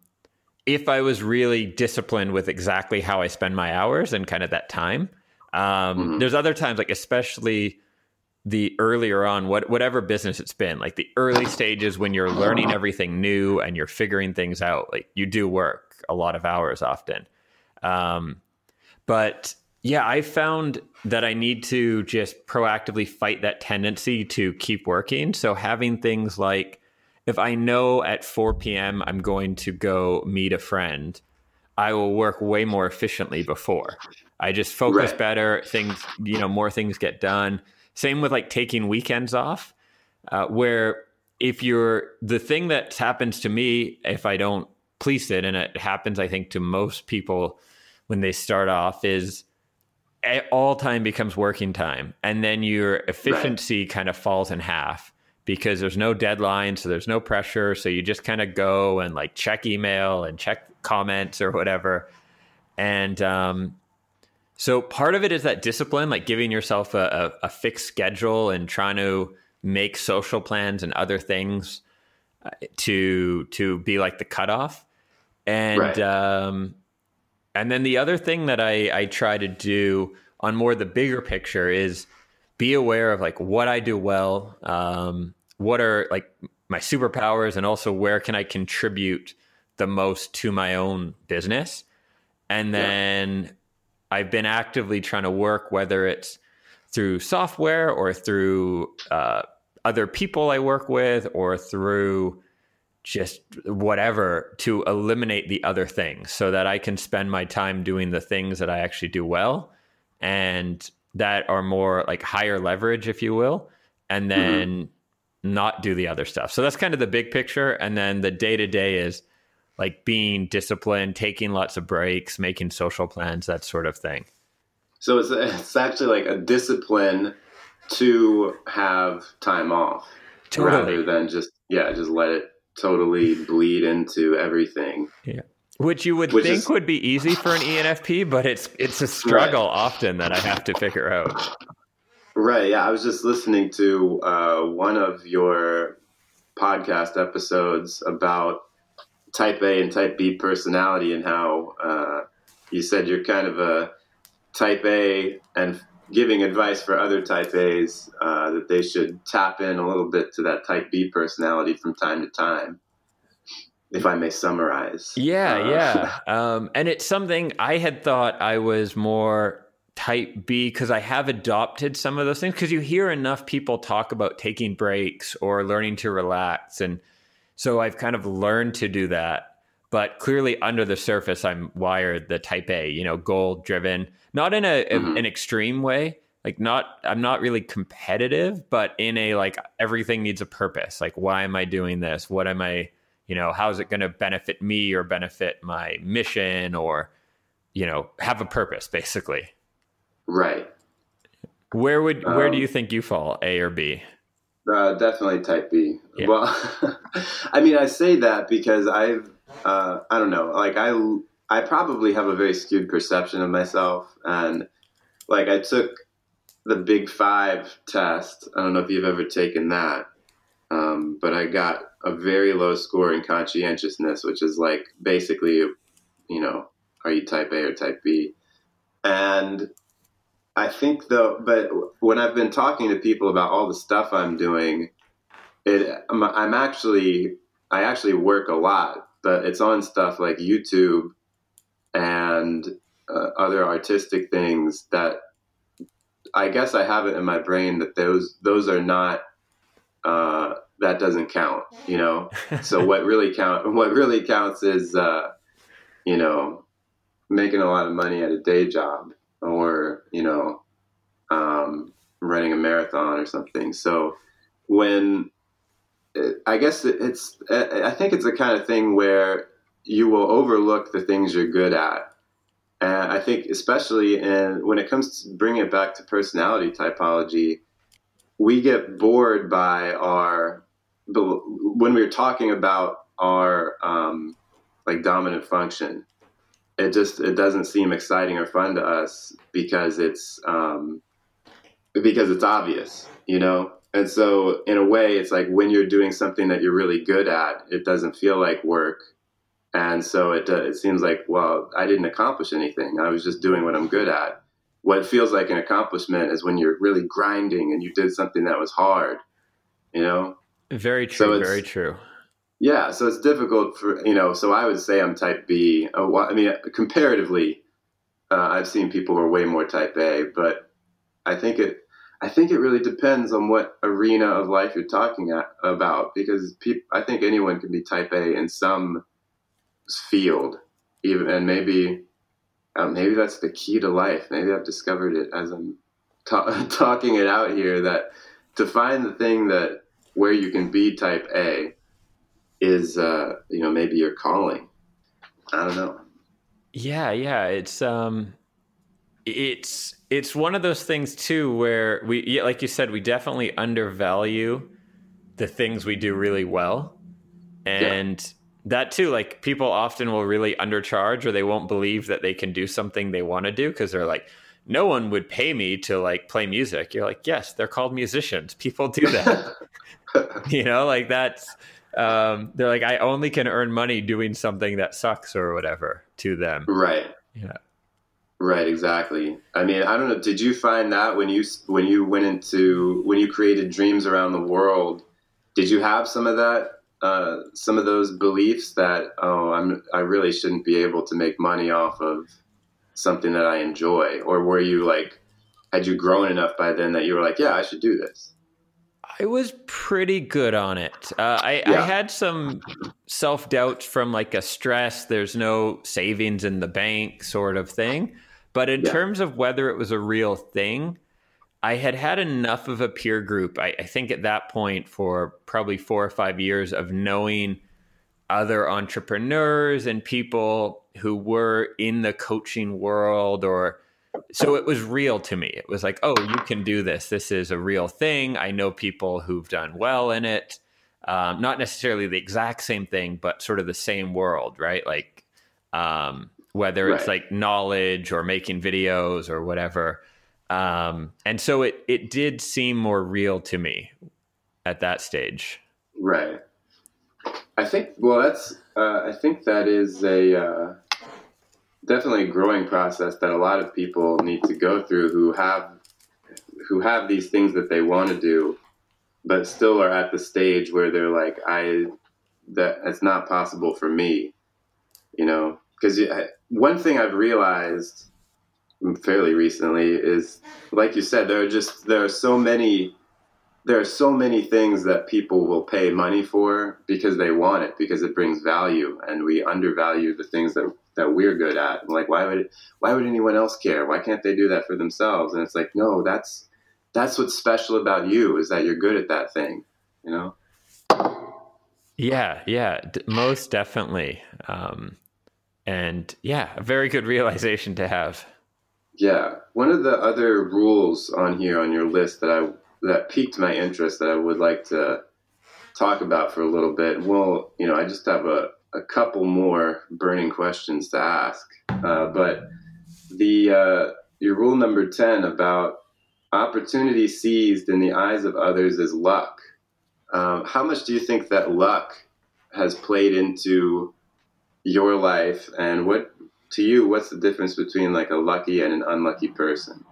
if I was really disciplined with exactly how I spend my hours and kind of that time. Um, Mhm. There's other times, like especially the earlier on, what whatever business it's been, like the early stages when you're learning everything new and you're figuring things out, like you do work a lot of hours often. Um, but yeah, I found that I need to just proactively fight that tendency to keep working. So having things like if I know at 4 p.m. I'm going to go meet a friend, I will work way more efficiently before. I just focus Right. better. Things, you know, more things get done. Same with like taking weekends off, uh, where if you're the thing that happens to me if I don't police it, and it happens, I think, to most people when they start off, is all time becomes working time, and then your efficiency kind of falls in half because there's no deadline, so there's no pressure, so you just kind of go and like check email and check comments or whatever, and um, so part of it is that discipline, like giving yourself a, a, a fixed schedule and trying to make social plans and other things uh, to to be like the cutoff. And Right. um, and then the other thing that I, I try to do on more the bigger picture is be aware of like what I do well, um, what are like my superpowers, and also where can I contribute the most to my own business. And Yeah. then I've been actively trying to work, whether it's through software or through uh, other people I work with or through just whatever to eliminate the other things so that I can spend my time doing the things that I actually do well and that are more like higher leverage, if you will, and then not do the other stuff. So that's kind of the big picture. And then the day to day is like being disciplined, taking lots of breaks, making social plans, that sort of thing. So it's, it's actually like a discipline to have time off rather than just, yeah, just let it totally bleed into everything. Yeah. Which you would Which think is- would be easy for an ENFP, but it's it's a struggle often that I have to figure out. Right. Yeah. I was just listening to uh, one of your podcast episodes about type A and type B personality and how uh, you said you're kind of a type A and giving advice for other type A's uh, that they should tap in a little bit to that type B personality from time to time. If I may summarize. Yeah, Uh, yeah. [laughs] Um, and it's something I had thought I was more type B because I have adopted some of those things because you hear enough people talk about taking breaks or learning to relax. And so I've kind of learned to do that. But clearly, under the surface, I'm wired the type A, you know, goal driven, not in a, Mhm. an extreme way. Like, not, I'm not really competitive, but in a like everything needs a purpose. Like, why am I doing this? What am I, you know, how's it going to benefit me or benefit my mission or, you know, have a purpose basically? Right. Where would, where do Um, you think you fall, A or B? Uh, definitely type B. Yeah. Well, [laughs] I mean, I say that because I've, uh, I don't know, like I, I probably have a very skewed perception of myself, and like I took the Big Five test. I don't know if you've ever taken that, um, but I got a very low score in conscientiousness, which is like basically, you know, are you type A or type B? And I think though, but when I've been talking to people about all the stuff I'm doing, it I'm, I'm actually I actually work a lot, but it's on stuff like YouTube and uh, other artistic things that I guess I have it in my brain that those those are not uh, that doesn't count, you know. so [laughs] what really count what really counts is uh, you know making a lot of money at a day job or you know um, running a marathon or something. So when I guess it's I think it's the kind of thing where you will overlook the things you're good at. And I think especially in when it comes to bringing it back to personality typology, we get bored by our when we we're talking about our um, like dominant function it just it doesn't seem exciting or fun to us because it's um, because it's obvious, you know. And so, in a way, it's like when you're doing something that you're really good at, it doesn't feel like work, and so it uh, it seems like well, I didn't accomplish anything. I was just doing what I'm good at. What feels like an accomplishment is when you're really grinding and you did something that was hard, you know. Very true. it's- very true. Yeah, so it's difficult for you know. So I would say I'm Type B. Wh- I mean, comparatively, uh, I've seen people who are way more Type A, but I think it. I think it really depends on what arena of life you're talking at, about because I think anyone can be Type A in some field, even and maybe uh, maybe that's the key to life. Maybe I've discovered it as I'm ta- [laughs] talking it out here that to find the thing that where you can be Type A is uh, you know maybe your calling. I don't know. Yeah, yeah, it's um it's it's one of those things too where we yeah, like you said we definitely undervalue the things we do really well. And that too like people often will really undercharge or they won't believe that they can do something they want to do because they're like no one would pay me to like play music. You're like, "Yes, they're called musicians. People do that." [laughs] [laughs] you know, like that's um they're like I only can earn money doing something that sucks or whatever to them. right. Yeah. Right. Exactly. I mean, I don't know. Did you find that when you when you went into when you created dreams around the world? Did you have some of that? Uh, some of those beliefs that oh, I'm I really shouldn't be able to make money off of something that I enjoy, or were you like, had you grown enough by then that you were like, yeah, I should do this? I was pretty good on it. Uh, I, I had some self doubt from like a stress, there's no savings in the bank sort of thing. But in Yeah. terms of whether it was a real thing, I had had enough of a peer group, I, I think at that point, for probably four or five years of knowing other entrepreneurs and people who were in the coaching world or so it was real to me. It was like, oh, you can do this. This is a real thing. I know people who've done well in it. Um, not necessarily the exact same thing, but sort of the same world, right? Like, um, whether it's Right. like knowledge or making videos or whatever. Um, and so it it did seem more real to me at that stage. Right. I think. Well, that's. Uh, I think that is a uh, definitely a growing process that a lot of people need to go through who have who have these things that they want to do, but still are at the stage where they're like, I that it's not possible for me. You know, because one thing I've realized fairly recently is like you said there are just there are so many there are so many things that people will pay money for because they want it because it brings value and we undervalue the things that that we're good at. And like why would why would anyone else care? Why can't they do that for themselves? And it's like no that's that's what's special about you is that you're good at that thing you know? Yeah yeah most definitely. Um and yeah a very good realization to have. Yeah, one of the other rules on here on your list that I that piqued my interest that I would like to talk about for a little bit. Well, you know, I just have a, a couple more burning questions to ask, uh, but the uh, your rule number ten about opportunity seized in the eyes of others is luck. Um, how much do you think that luck has played into your life, and what to you, what's the difference between like a lucky and an unlucky person?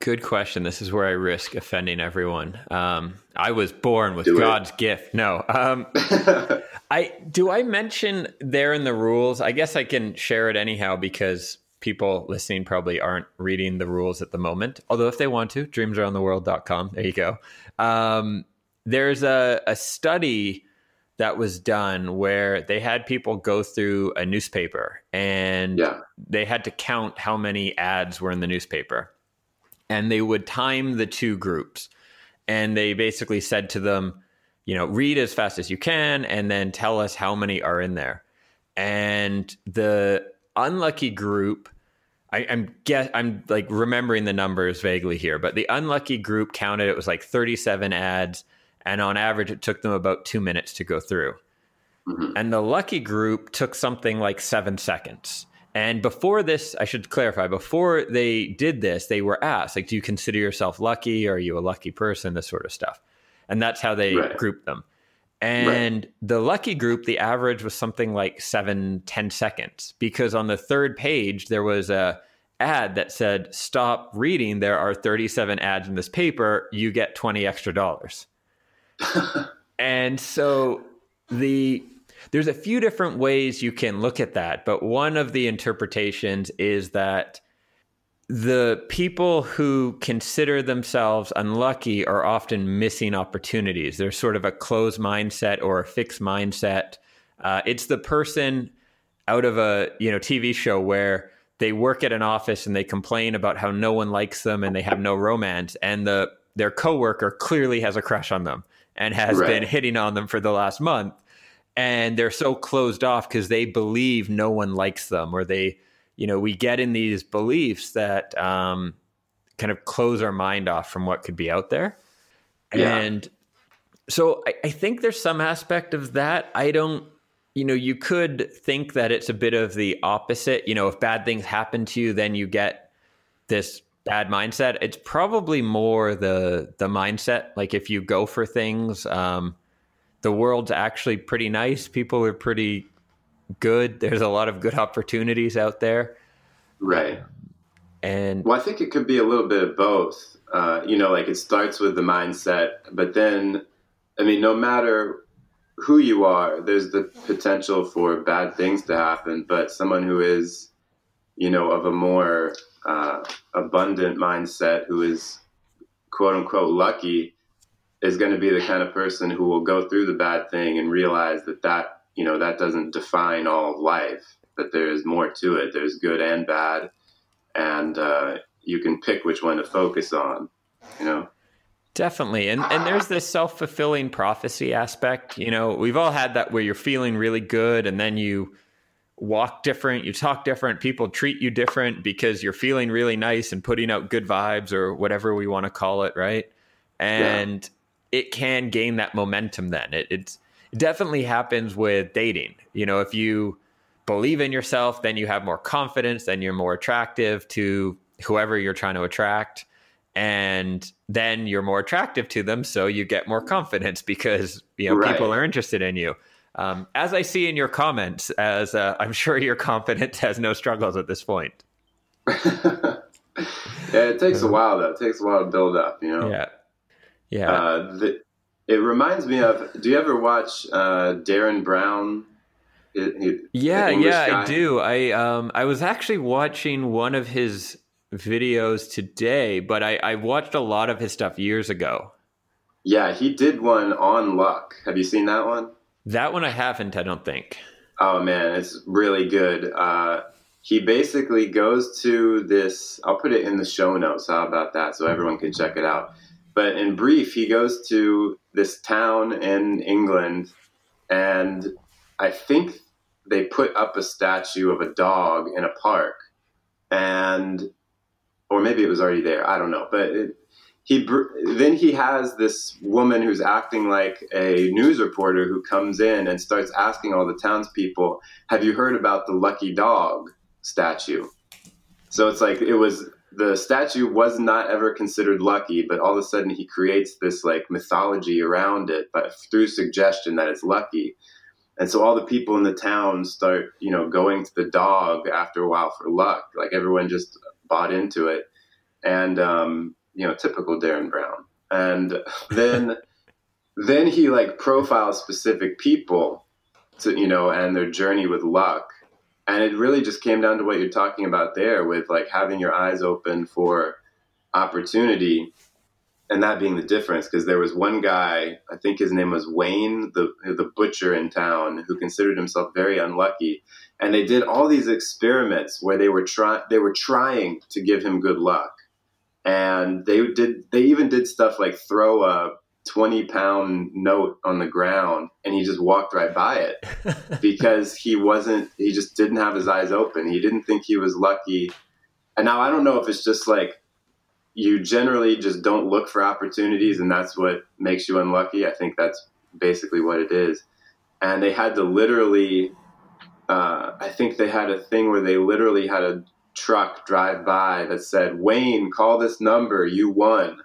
Good question. This is where I risk offending everyone. Um, I was born with do God's it. gift. No. Um, [laughs] I do I mention there in the rules? I guess I can share it anyhow because people listening probably aren't reading the rules at the moment. Although if they want to, dreamsaroundtheworld.com. There you go. Um, there's a, a study that was done where they had people go through a newspaper and yeah. they had to count how many ads were in the newspaper. And they would time the two groups. And they basically said to them, you know, read as fast as you can and then tell us how many are in there. And the unlucky group, I, am guess I'm like remembering the numbers vaguely here, but the unlucky group counted it was like 37 ads and on average it took them about two minutes to go through mm-hmm. and the lucky group took something like seven seconds and before this i should clarify before they did this they were asked like do you consider yourself lucky? Are you a lucky person? This sort of stuff. And that's how they right. grouped them. And right. the lucky group the average was something like seven ten seconds. Because on the third page there was a ad that said stop reading. There are 37 ads in this paper. You get 20 extra dollars. [laughs] And so the there's a few different ways you can look at that, but one of the interpretations is that the people who consider themselves unlucky are often missing opportunities. There's sort of a closed mindset or a fixed mindset. Uh, it's the person out of a you know TV show where they work at an office and they complain about how no one likes them and they have no romance, and the their coworker clearly has a crush on them and has right. been hitting on them for the last month. And they're so closed off because they believe no one likes them, or they, you know, we get in these beliefs that um, kind of close our mind off from what could be out there. Yeah. And so I, I think there's some aspect of that. I don't, you know, you could think that it's a bit of the opposite. You know, if bad things happen to you, then you get this bad mindset. It's probably more the the mindset. Like if you go for things, um, the world's actually pretty nice. People are pretty good. There's a lot of good opportunities out there. Right. And well, I think it could be a little bit of both. Uh, you know, like it starts with the mindset, but then, I mean, no matter who you are, there's the potential for bad things to happen. But someone who is, you know, of a more uh, abundant mindset who is quote unquote lucky is going to be the kind of person who will go through the bad thing and realize that that you know that doesn't define all of life that there's more to it there's good and bad and uh, you can pick which one to focus on you know definitely and and there's this self-fulfilling prophecy aspect you know we've all had that where you're feeling really good and then you walk different, you talk different, people treat you different because you're feeling really nice and putting out good vibes or whatever we want to call it, right? And yeah. It can gain that momentum then. It, it's, it definitely happens with dating. You know, if you believe in yourself, then you have more confidence, then you're more attractive to whoever you're trying to attract and then you're more attractive to them so you get more confidence [laughs] because you know Right. people are interested in you um, as i see in your comments as uh, i'm sure your confidence [laughs] has no struggles at this point [laughs] yeah, it takes a while though. It takes a while to build up, you know. yeah yeah Uh, the, it reminds me of. Do you ever watch uh, Derren Brown? He- he- Yeah, yeah, I do. I um I was actually watching one of his videos today, but I, I watched a lot of his stuff years ago. Yeah, he did one on luck. Have you seen that one? That one I haven't, I don't think. Oh man, it's really good. Uh, he basically goes to this. I'll put it in the show notes. How about that? So everyone can check it out. But in brief, he goes to this town in England, and I think they put up a statue of a dog in a park, and or maybe it was already there. I don't know. But it, he then he has this woman who's acting like a news reporter who comes in and starts asking all the townspeople, "Have you heard about the lucky dog statue?" So it's like it was the statue was not ever considered lucky, but all of a sudden he creates this like mythology around it, but through suggestion that it's lucky. And so all the people in the town start, you know, going to the dog after a while for luck. Like everyone just bought into it. And um, you know, typical Derren Brown. And [laughs] then then he like profiles specific people to you know and their journey with luck. And it really just came down to what you're talking about there with like having your eyes open for opportunity and that being the difference because there was one guy i think his name was wayne the the butcher in town who considered himself very unlucky. And they did all these experiments where they were trying they were trying to give him good luck. And they did they even did stuff like throw a 20 pound note on the ground and he just walked right by it [laughs] because he wasn't he just didn't have his eyes open. He didn't think he was lucky. And now i don't know if it's just like you generally just don't look for opportunities and that's what makes you unlucky. I think that's basically what it is. And they had to literally uh, i think they had a thing where they literally had a truck drive by that said wayne call this number. You won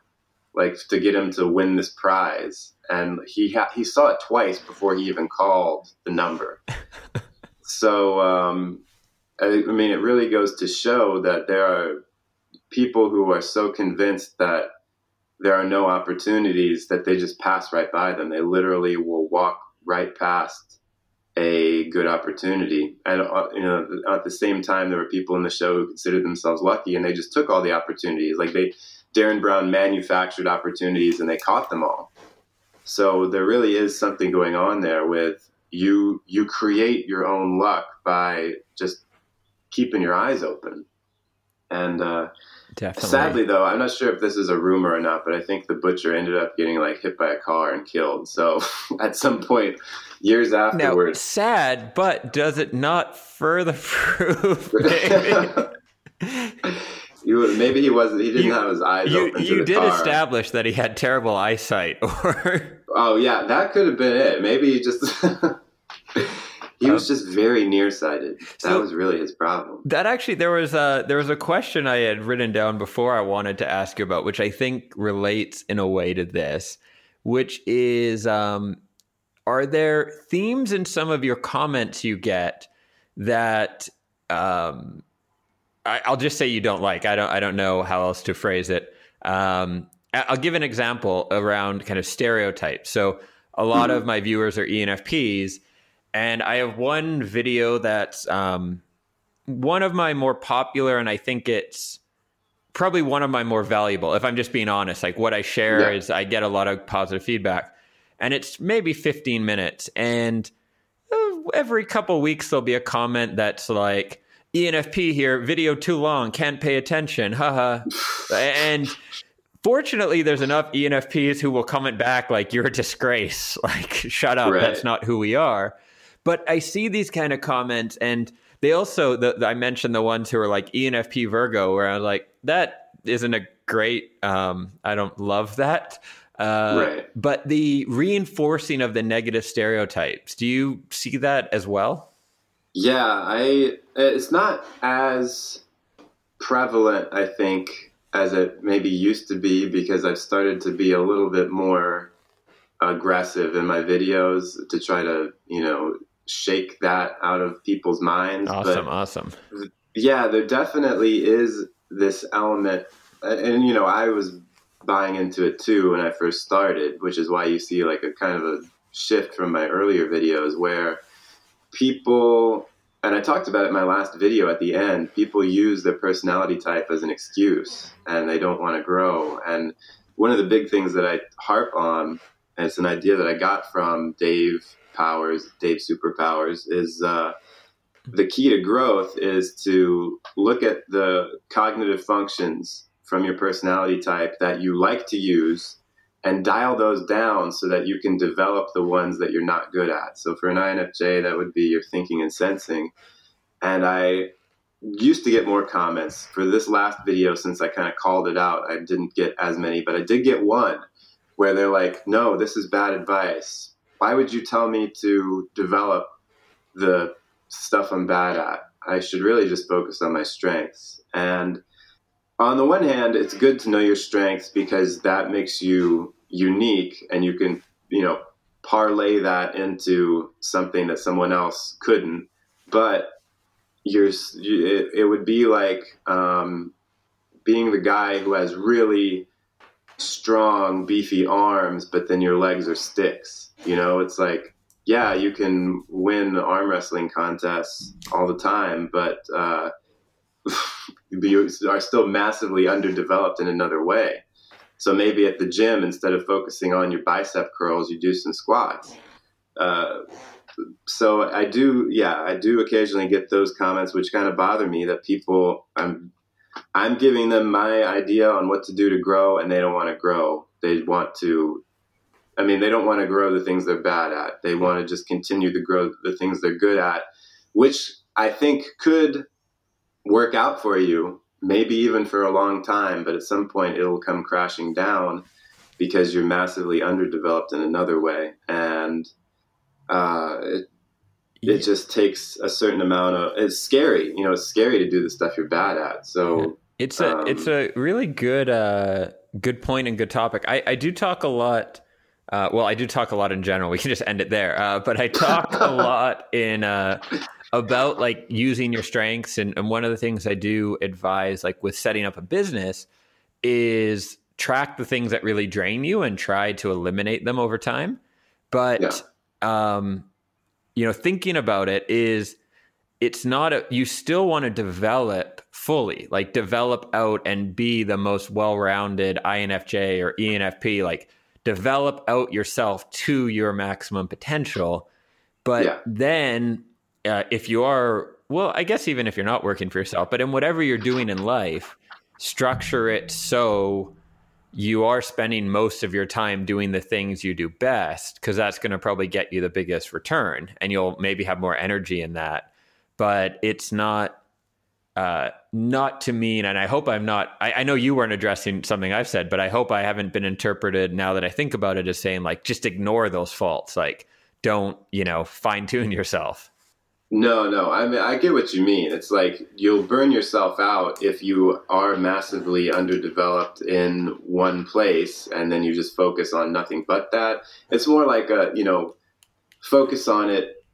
like to get him to win this prize and he ha- he saw it twice before he even called the number [laughs] so um, I, I mean it really goes to show that there are people who are so convinced that there are no opportunities that they just pass right by them. They literally will walk right past a good opportunity. And uh, you know, at the same time, there were people in the show who considered themselves lucky, and they just took all the opportunities. Like they, Derren Brown manufactured opportunities, and they caught them all. So there really is something going on there with you. You create your own luck by just keeping your eyes open. And uh, Definitely. Sadly, though, I'm not sure if this is a rumor or not, but I think the butcher ended up getting like hit by a car and killed. So [laughs] at some point, years now, afterwards, sad, but does it not further [laughs] prove? [laughs] maybe? you, maybe he wasn't. He didn't You- have his eyes you open to you did car. establish that he had terrible eyesight, [laughs] or oh yeah, that could have been it. Maybe he just [laughs] he was just very nearsighted. That Um, so- was really his problem. That actually, there was a there was a question I had written down before I wanted to ask you about, which I think relates in a way to this, which is, um, are there themes in some of your comments you get that um, I, I'll just say you don't like? I don't I don't know how else to phrase it. Um, I'll give an example around kind of stereotypes. So a lot of my viewers are ENFPs, and I have one video that's um, one of my more popular, and I think it's probably one of my more valuable. If I'm just being honest, like what I share Yeah. is I get a lot of positive feedback, and it's maybe 15 minutes, and uh, every couple weeks there'll be a comment that's like. ENFP here, video too long, can't pay attention, haha. and fortunately, there's enough ENFPs who will comment back like, you're a disgrace. [laughs] Like, shut up, Right. that's not who we are. But I see these kind of comments, and they also, the, the- I mentioned the ones who are like ENFP Virgo, where I'm like, that isn't a great, um, I don't love that. Uh, Right. But the reinforcing of the negative stereotypes, do you see that as well? Yeah, I. Uh, it's not as prevalent, I think, as it maybe used to be because I've started to be a little bit more aggressive in my videos to try to, you know, shake that out of people's minds. Awesome, but, awesome. Yeah, there definitely is this element, and you know, I was buying into it too when I first started, which is why you see like a kind of a shift from my earlier videos where people and I talked about it in my last video at the end. People use their personality type as an excuse and they don't want to grow. And one of the big things that I harp on, and it's an idea that I got from Dave Powers, Dave Superpowers, is uh, the key to growth is to look at the cognitive functions from your personality type that you like to use and dial those down so that you can develop the ones that you're not good at. So for an INFJ, that would be your thinking and sensing. And I used to get more comments. For this last video, since I kind of called it out, I didn't get as many, but I did get one where they're like, no, this is bad advice. Why would you tell me to develop the stuff I'm bad at? I should really just focus on my strengths. And on the one hand, it's good to know your strengths because that makes you unique and you can, you know, parlay that into something that someone else couldn't. But you're, you, it, it would be like um, being the guy who has really strong, beefy arms, but then your legs are sticks. You know, it's like, yeah, you can win arm wrestling contests all the time, but uh, [laughs] you are still massively underdeveloped in another way. So maybe at the gym, instead of focusing on your bicep curls, you do some squats. Uh, so I do, yeah, I do occasionally get those comments, which kind of bother me that people, I'm, I'm giving them my idea on what to do to grow, and they don't want to grow. They want to, I mean, they don't want to grow the things they're bad at. They want to just continue to grow the things they're good at, which I think could work out for you maybe even for a long time, but at some point it'll come crashing down because you're massively underdeveloped in another way. And uh, it, it just takes a certain amount of, it's scary, you know, it's scary to do the stuff you're bad at. So it's a, um, it's a really good, uh, good point and good topic. I, I do talk a lot. Uh, well, I do talk a lot in general. [laughs] We can just end it there. Uh, but I talk a [laughs] lot in uh, about like using your strengths and, and one of the things i do advise like with setting up a business is track the things that really drain you and try to eliminate them over time but yeah. um you know thinking about it is it's not a you still want to develop fully like develop out and be the most well-rounded infj or enfp like develop out yourself to your maximum potential but yeah. then uh, if you are, well, I guess even if you're not working for yourself, but in whatever you're doing in life, structure it so you are spending most of your time doing the things you do best because that's going to probably get you the biggest return and you'll maybe have more energy in that. But it's not uh, not to mean and i hope i'm not I, I, know you weren't addressing something i've said but i hope i haven't been interpreted now that i think about it as saying like just ignore those faults. Like don't you know fine tune yourself no, no. I mean, I get what you mean. It's like you'll burn yourself out if you are massively underdeveloped in one place, and then you just focus on nothing but that. It's more like a, you know, focus on it,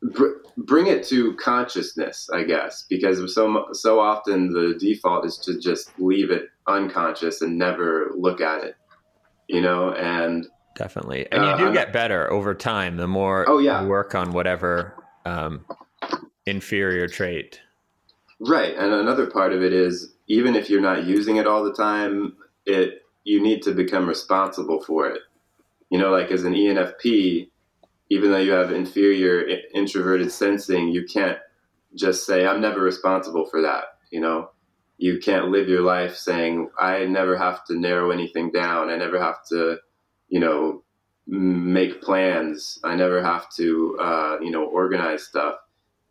br- bring it to consciousness, I guess, because so so often the default is to just leave it unconscious and never look at it, you know, and definitely, and you do uh, get better over time the more oh, yeah. you work on whatever um, inferior trait. Right, and another part of it is even if you're not using it all the time, it you need to become responsible for it. You know, like as an ENFP, even though you have inferior introverted sensing, you can't just say I'm never responsible for that. You know, you can't live your life saying I never have to narrow anything down. I never have to, you know, make plans. I never have to, uh, you know, organize stuff.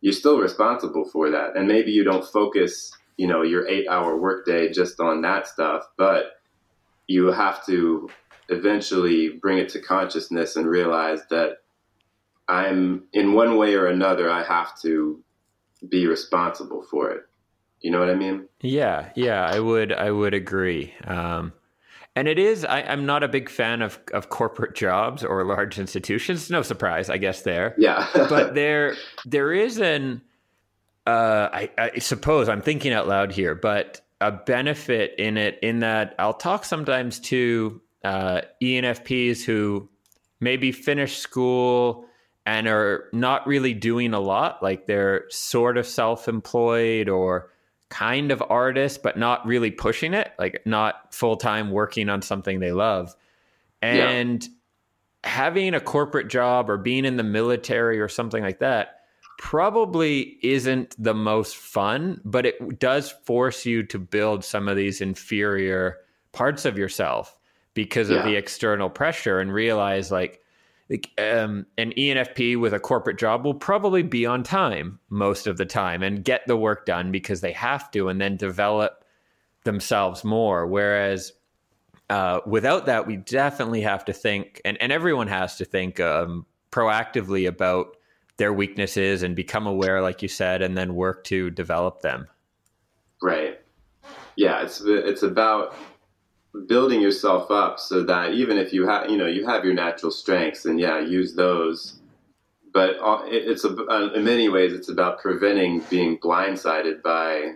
You're still responsible for that, and maybe you don't focus, you know, your eight-hour workday just on that stuff, but you have to eventually bring it to consciousness and realize that I'm in one way or another. I have to be responsible for it. You know what I mean? Yeah, yeah, I would I would agree. Um, and it is I, am not a big fan of, of corporate jobs or large institutions. No surprise, I guess there. Yeah. [laughs] but there there is an uh, I, I suppose I'm thinking out loud here, but a benefit in it in that I'll talk sometimes to uh, ENFPs who maybe finish school and are not really doing a lot, like they're sort of self employed or kind of artist, but not really pushing it, like not full time working on something they love. And yeah. having a corporate job or being in the military or something like that probably isn't the most fun, but it does force you to build some of these inferior parts of yourself because of the external pressure and realize like um, an ENFP with a corporate job will probably be on time most of the time and get the work done because they have to and then develop themselves more whereas uh, without that we definitely have to think and, and everyone has to think um, proactively about their weaknesses and become aware, like you said, and then work to develop them. Right. Yeah, it's it's about building yourself up so that even if you have you know you have your natural strengths and yeah use those but it's a, uh, in many ways it's about preventing being blindsided by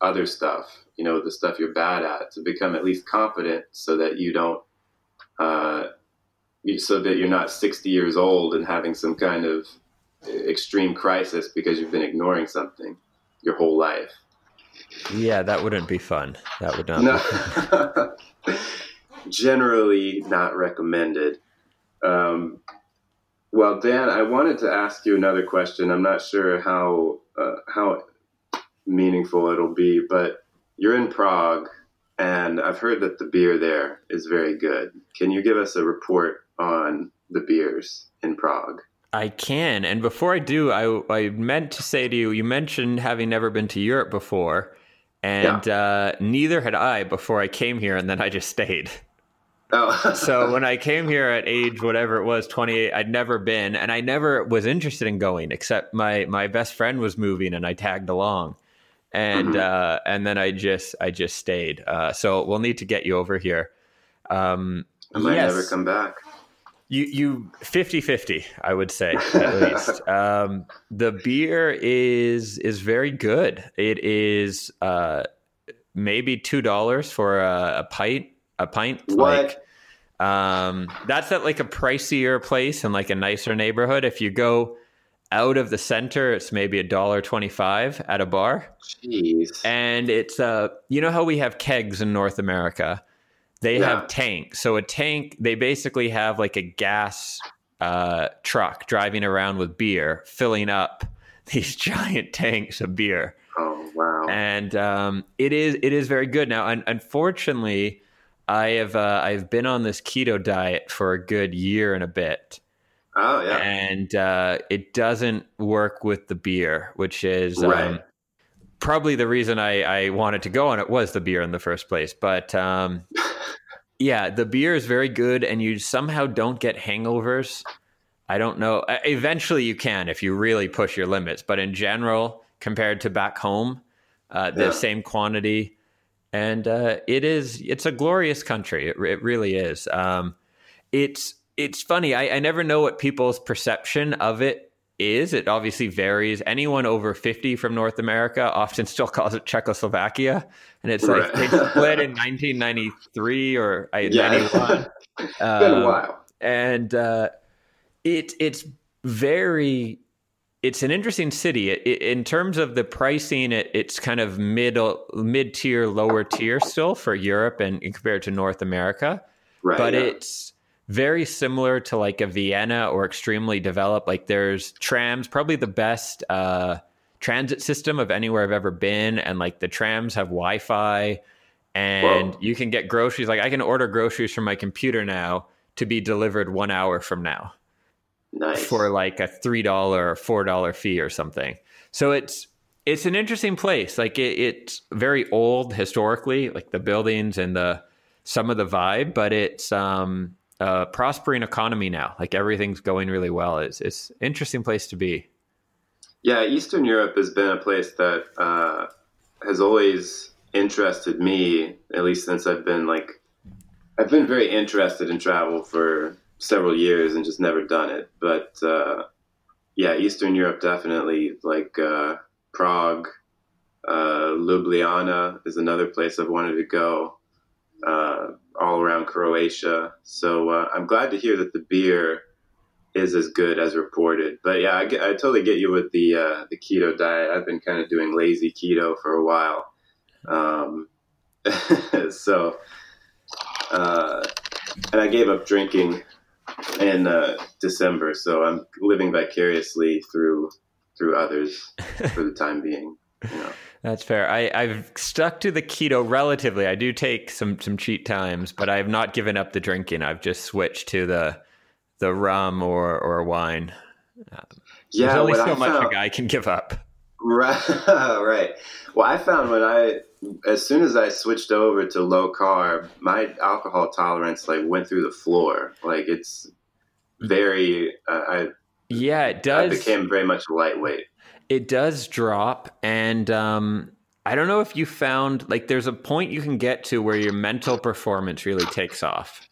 other stuff you know the stuff you're bad at to become at least confident so that you don't uh, so that you're not 60 years old and having some kind of extreme crisis because you've been ignoring something your whole life. Yeah, that wouldn't be fun. That would not. No. [laughs] Generally, not recommended. Um, well, Dan, I wanted to ask you another question. I'm not sure how uh, how meaningful it'll be, but you're in Prague, and I've heard that the beer there is very good. Can you give us a report on the beers in Prague? I can. And before I do, I, I meant to say to you, you mentioned having never been to Europe before, and yeah. uh, neither had I before I came here, and then I just stayed. Oh. [laughs] so when I came here at age whatever it was, 28, I'd never been, and I never was interested in going, except my my best friend was moving, and I tagged along, and mm-hmm. uh, and then I just I just stayed. Uh, so we'll need to get you over here. Um, I might yes. never come back. You you 50-50, I would say at least. [laughs] Um, the beer is is very good. It is uh, maybe two dollars for a, a, pint. A pint, what? like um, that's at like a pricier place and like a nicer neighborhood. If you go out of the center, it's maybe a dollar twenty-five at a bar. Jeez. And it's uh, you know how we have kegs in North America they yeah. have tanks. So a tank, they basically have like a gas uh, truck driving around with beer, filling up [laughs] these giant tanks of beer. Oh wow! And um, it is it is very good. Now, un- unfortunately, I have uh, I've been on this keto diet for a good year and a bit. Oh yeah, and uh, it doesn't work with the beer, which is um, right. um, probably the reason I, I wanted to go on it was the beer in the first place. But um, [laughs] yeah, the beer is very good, and you somehow don't get hangovers. I don't know. Eventually, you can if you really push your limits, but in general, compared to back home, uh, the yeah. same quantity, and uh, it is it's a glorious country. It, it really is. Um, it's it's funny. I, I never know what people's perception of it is. It obviously varies. Anyone over 50 from North America often [laughs] still calls it Czechoslovakia. And it's right. like they split in [laughs] 1993 or yeah. 91. it's been a um, while. And uh, it, it's very, it's an interesting city. It, it, in terms of the pricing, it, it's kind of middle, mid tier, lower tier still for Europe and, and compared to North America. Right, but yeah. it's, very similar to like a Vienna or extremely developed. Like there's trams, probably the best uh, transit system of anywhere I've ever been, and like the trams have Wi-Fi, and Whoa. you can get groceries. Like I can order groceries from my computer now to be delivered one hour from now, nice. for like a three dollar or four dollar fee or something. So it's it's an interesting place. Like it, it's very old historically, like the buildings and the some of the vibe, but it's um a prospering economy now. Like everything's going really well. It's it's interesting place to be. Yeah, Eastern Europe has been a place that uh, has always interested me, at least since I've been like, I've been very interested in travel for several years and just never done it. But uh, yeah, Eastern Europe definitely, like uh, Prague, uh, Ljubljana is another place I've wanted to go. Uh, all around Croatia. So uh, I'm glad to hear that the beer is as good as reported. But yeah, I, I totally get you with the uh, the keto diet. I've been kind of doing lazy keto for a while. Um, [laughs] so, uh, and I gave up drinking in uh, December, so I'm living vicariously through through others [laughs] for the time being. You know. That's fair. I, I've stuck to the keto relatively. I do take some some cheat times, but I have not given up the drinking. I've just switched to the the rum or or wine. Um, yeah, there's only so I much found, a guy can give up. Right, [laughs] right. Well, I found when I as soon as I switched over to low carb, my alcohol tolerance like went through the floor. Like it's very. Uh, I yeah, it does. I became very much lightweight it does drop and um, i don't know if you found like there's a point you can get to where your mental performance really takes off.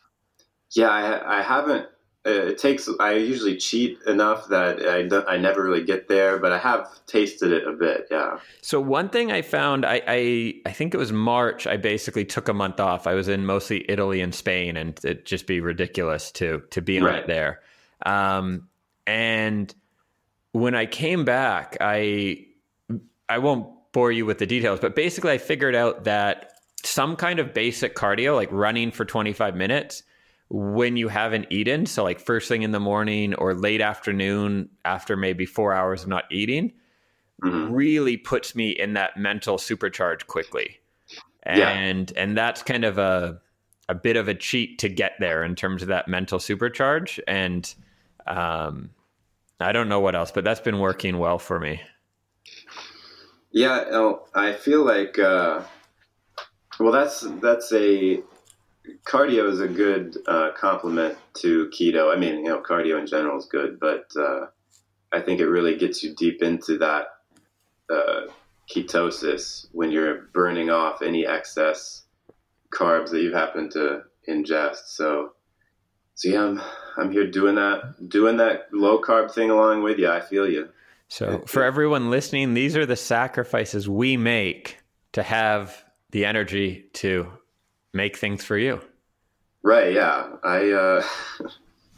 Yeah i, I haven't uh, it takes i usually cheat enough that I, I never really get there but i have tasted it a bit yeah. So one thing i found I, I i think it was march i basically took a month off. I was in mostly italy and spain and it'd just be ridiculous to to be on right. it there. Um, and when I came back, I I won't bore you with the details, but basically I figured out that some kind of basic cardio, like running for 25 minutes, when you haven't eaten, so like first thing in the morning or late afternoon after maybe four hours of not eating, mm-hmm. really puts me in that mental supercharge quickly. And yeah. and that's kind of a a bit of a cheat to get there in terms of that mental supercharge. And um, I don't know what else, but that's been working well for me. Yeah, I feel like uh, well, that's that's a cardio is a good uh, complement to keto. I mean, you know, cardio in general is good, but uh, I think it really gets you deep into that uh, ketosis when you're burning off any excess carbs that you happen to ingest. So so yeah, I'm I'm here doing that doing that low carb thing along with you. I feel you. So for everyone listening, these are the sacrifices we make to have the energy to make things for you. Right. Yeah. I uh,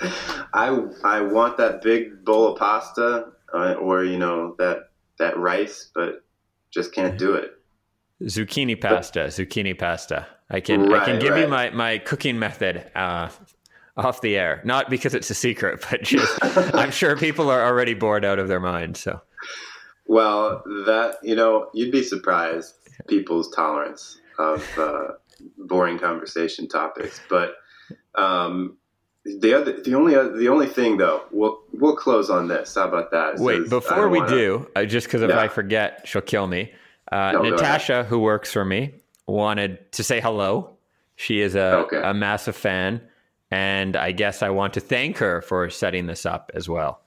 [laughs] I I want that big bowl of pasta uh, or you know that that rice, but just can't do it. Zucchini pasta. But, zucchini pasta. I can right, I can give right. you my my cooking method. Uh, off the air. Not because it's a secret, [laughs] but just I'm sure people are already bored out of their minds. So, well, that you know, you'd be surprised people's tolerance of uh, boring conversation topics. But um, the other, the only, the only thing though, we'll we'll close on this. How about that? Wait, before we wanna, do, uh, just because if yeah. I forget, she'll kill me. Uh, no, Natasha, who works for me, wanted to say hello. She is a, okay. a massive fan. And I guess I want to thank her for setting this up as well.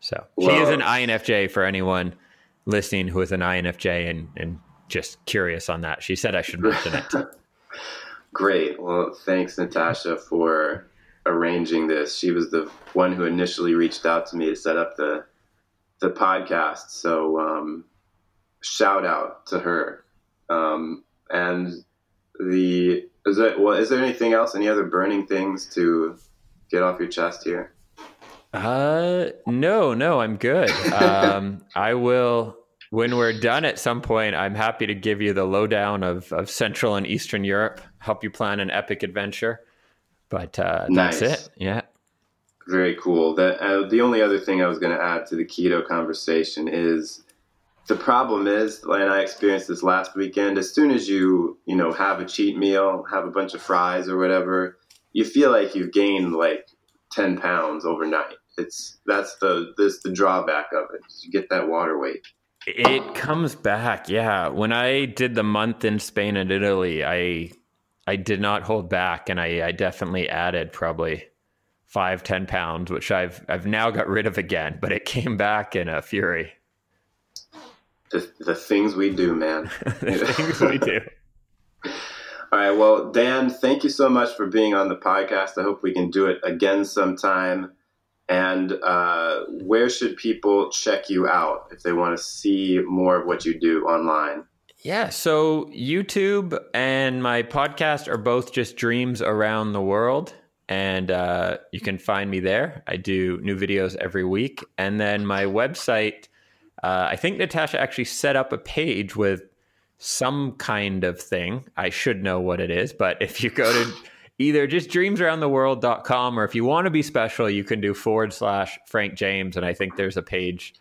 So she is an INFJ for anyone listening who is an INFJ and, and just curious on that. She said I should mention it. [laughs] Great. Well, thanks, Natasha, for arranging this. She was the one who initially reached out to me to set up the the podcast. So um, shout out to her. Um, and the is there well? Is there anything else? Any other burning things to get off your chest here? Uh, no, no, I'm good. Um, [laughs] I will when we're done at some point. I'm happy to give you the lowdown of of Central and Eastern Europe. Help you plan an epic adventure. But uh, that's nice. it. Yeah. Very cool. That uh, the only other thing I was going to add to the keto conversation is the problem is, and I experienced this last weekend, as soon as you, you know, have a cheat meal, have a bunch of fries or whatever, you feel like you've gained like 10 pounds overnight. It's that's the this the drawback of it. You get that water weight. It comes back, yeah. When I did the month in Spain and Italy, I I did not hold back, and I, I definitely added probably five, ten pounds, which I've I've now got rid of again. But it came back in a fury the, the things we do, man. [laughs] the things we do. [laughs] All right. Well, Dan, thank you so much for being on the podcast. I hope we can do it again sometime. And uh, where should people check you out if they want to see more of what you do online? Yeah, so YouTube and my podcast are both just Dreams Around the World. And uh, you can find me there. I do new videos every week. And then my website, uh, I think Natasha actually set up a page with some kind of thing. I should know what it is, but if you go to [laughs] either just dreamsaroundtheworld.com or if you want to be special, you can do forward slash Frank James. And I think there's a page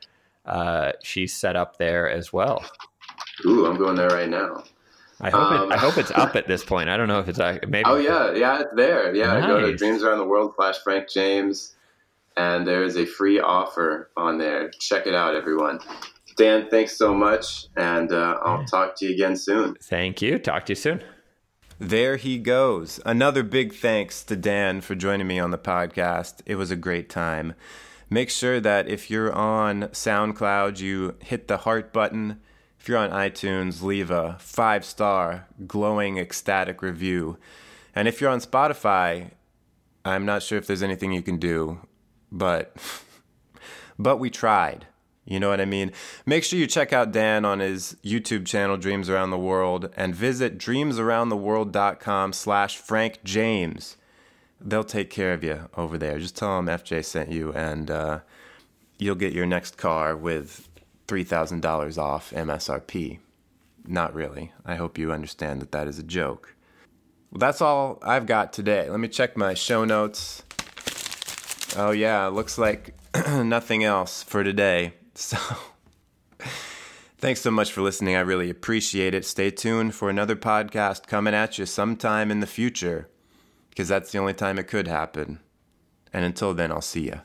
uh, she's set up there as well. Ooh, I'm going there right now. I hope um, it, I hope it's up at this point. I don't know if it's maybe. [laughs] Oh yeah, yeah, it's there. Yeah, nice. go to Dreams Around the World slash Frank James, and there is a free offer on there. Check it out, everyone. Dan, thanks so much, and uh, I'll talk to you again soon. Thank you. Talk to you soon. There he goes. Another big thanks to Dan for joining me on the podcast. It was a great time. Make sure that if you're on SoundCloud, you hit the heart button. If you're on iTunes, leave a five star, glowing, ecstatic review. And if you're on Spotify, I'm not sure if there's anything you can do, but but we tried. You know what I mean? Make sure you check out Dan on his YouTube channel, Dreams Around the World, and visit dreamsaroundtheworld.com slash Frank James. They'll take care of you over there. Just tell them FJ sent you, and uh, you'll get your next car with $3,000 off MSRP. Not really. I hope you understand that that is a joke. Well, that's all I've got today. Let me check my show notes. Oh, yeah, looks like [clears throat] nothing else for today. [laughs] So, thanks so much for listening. I really appreciate it. Stay tuned for another podcast coming at you sometime in the future, because that's the only time it could happen. And until then, I'll see you.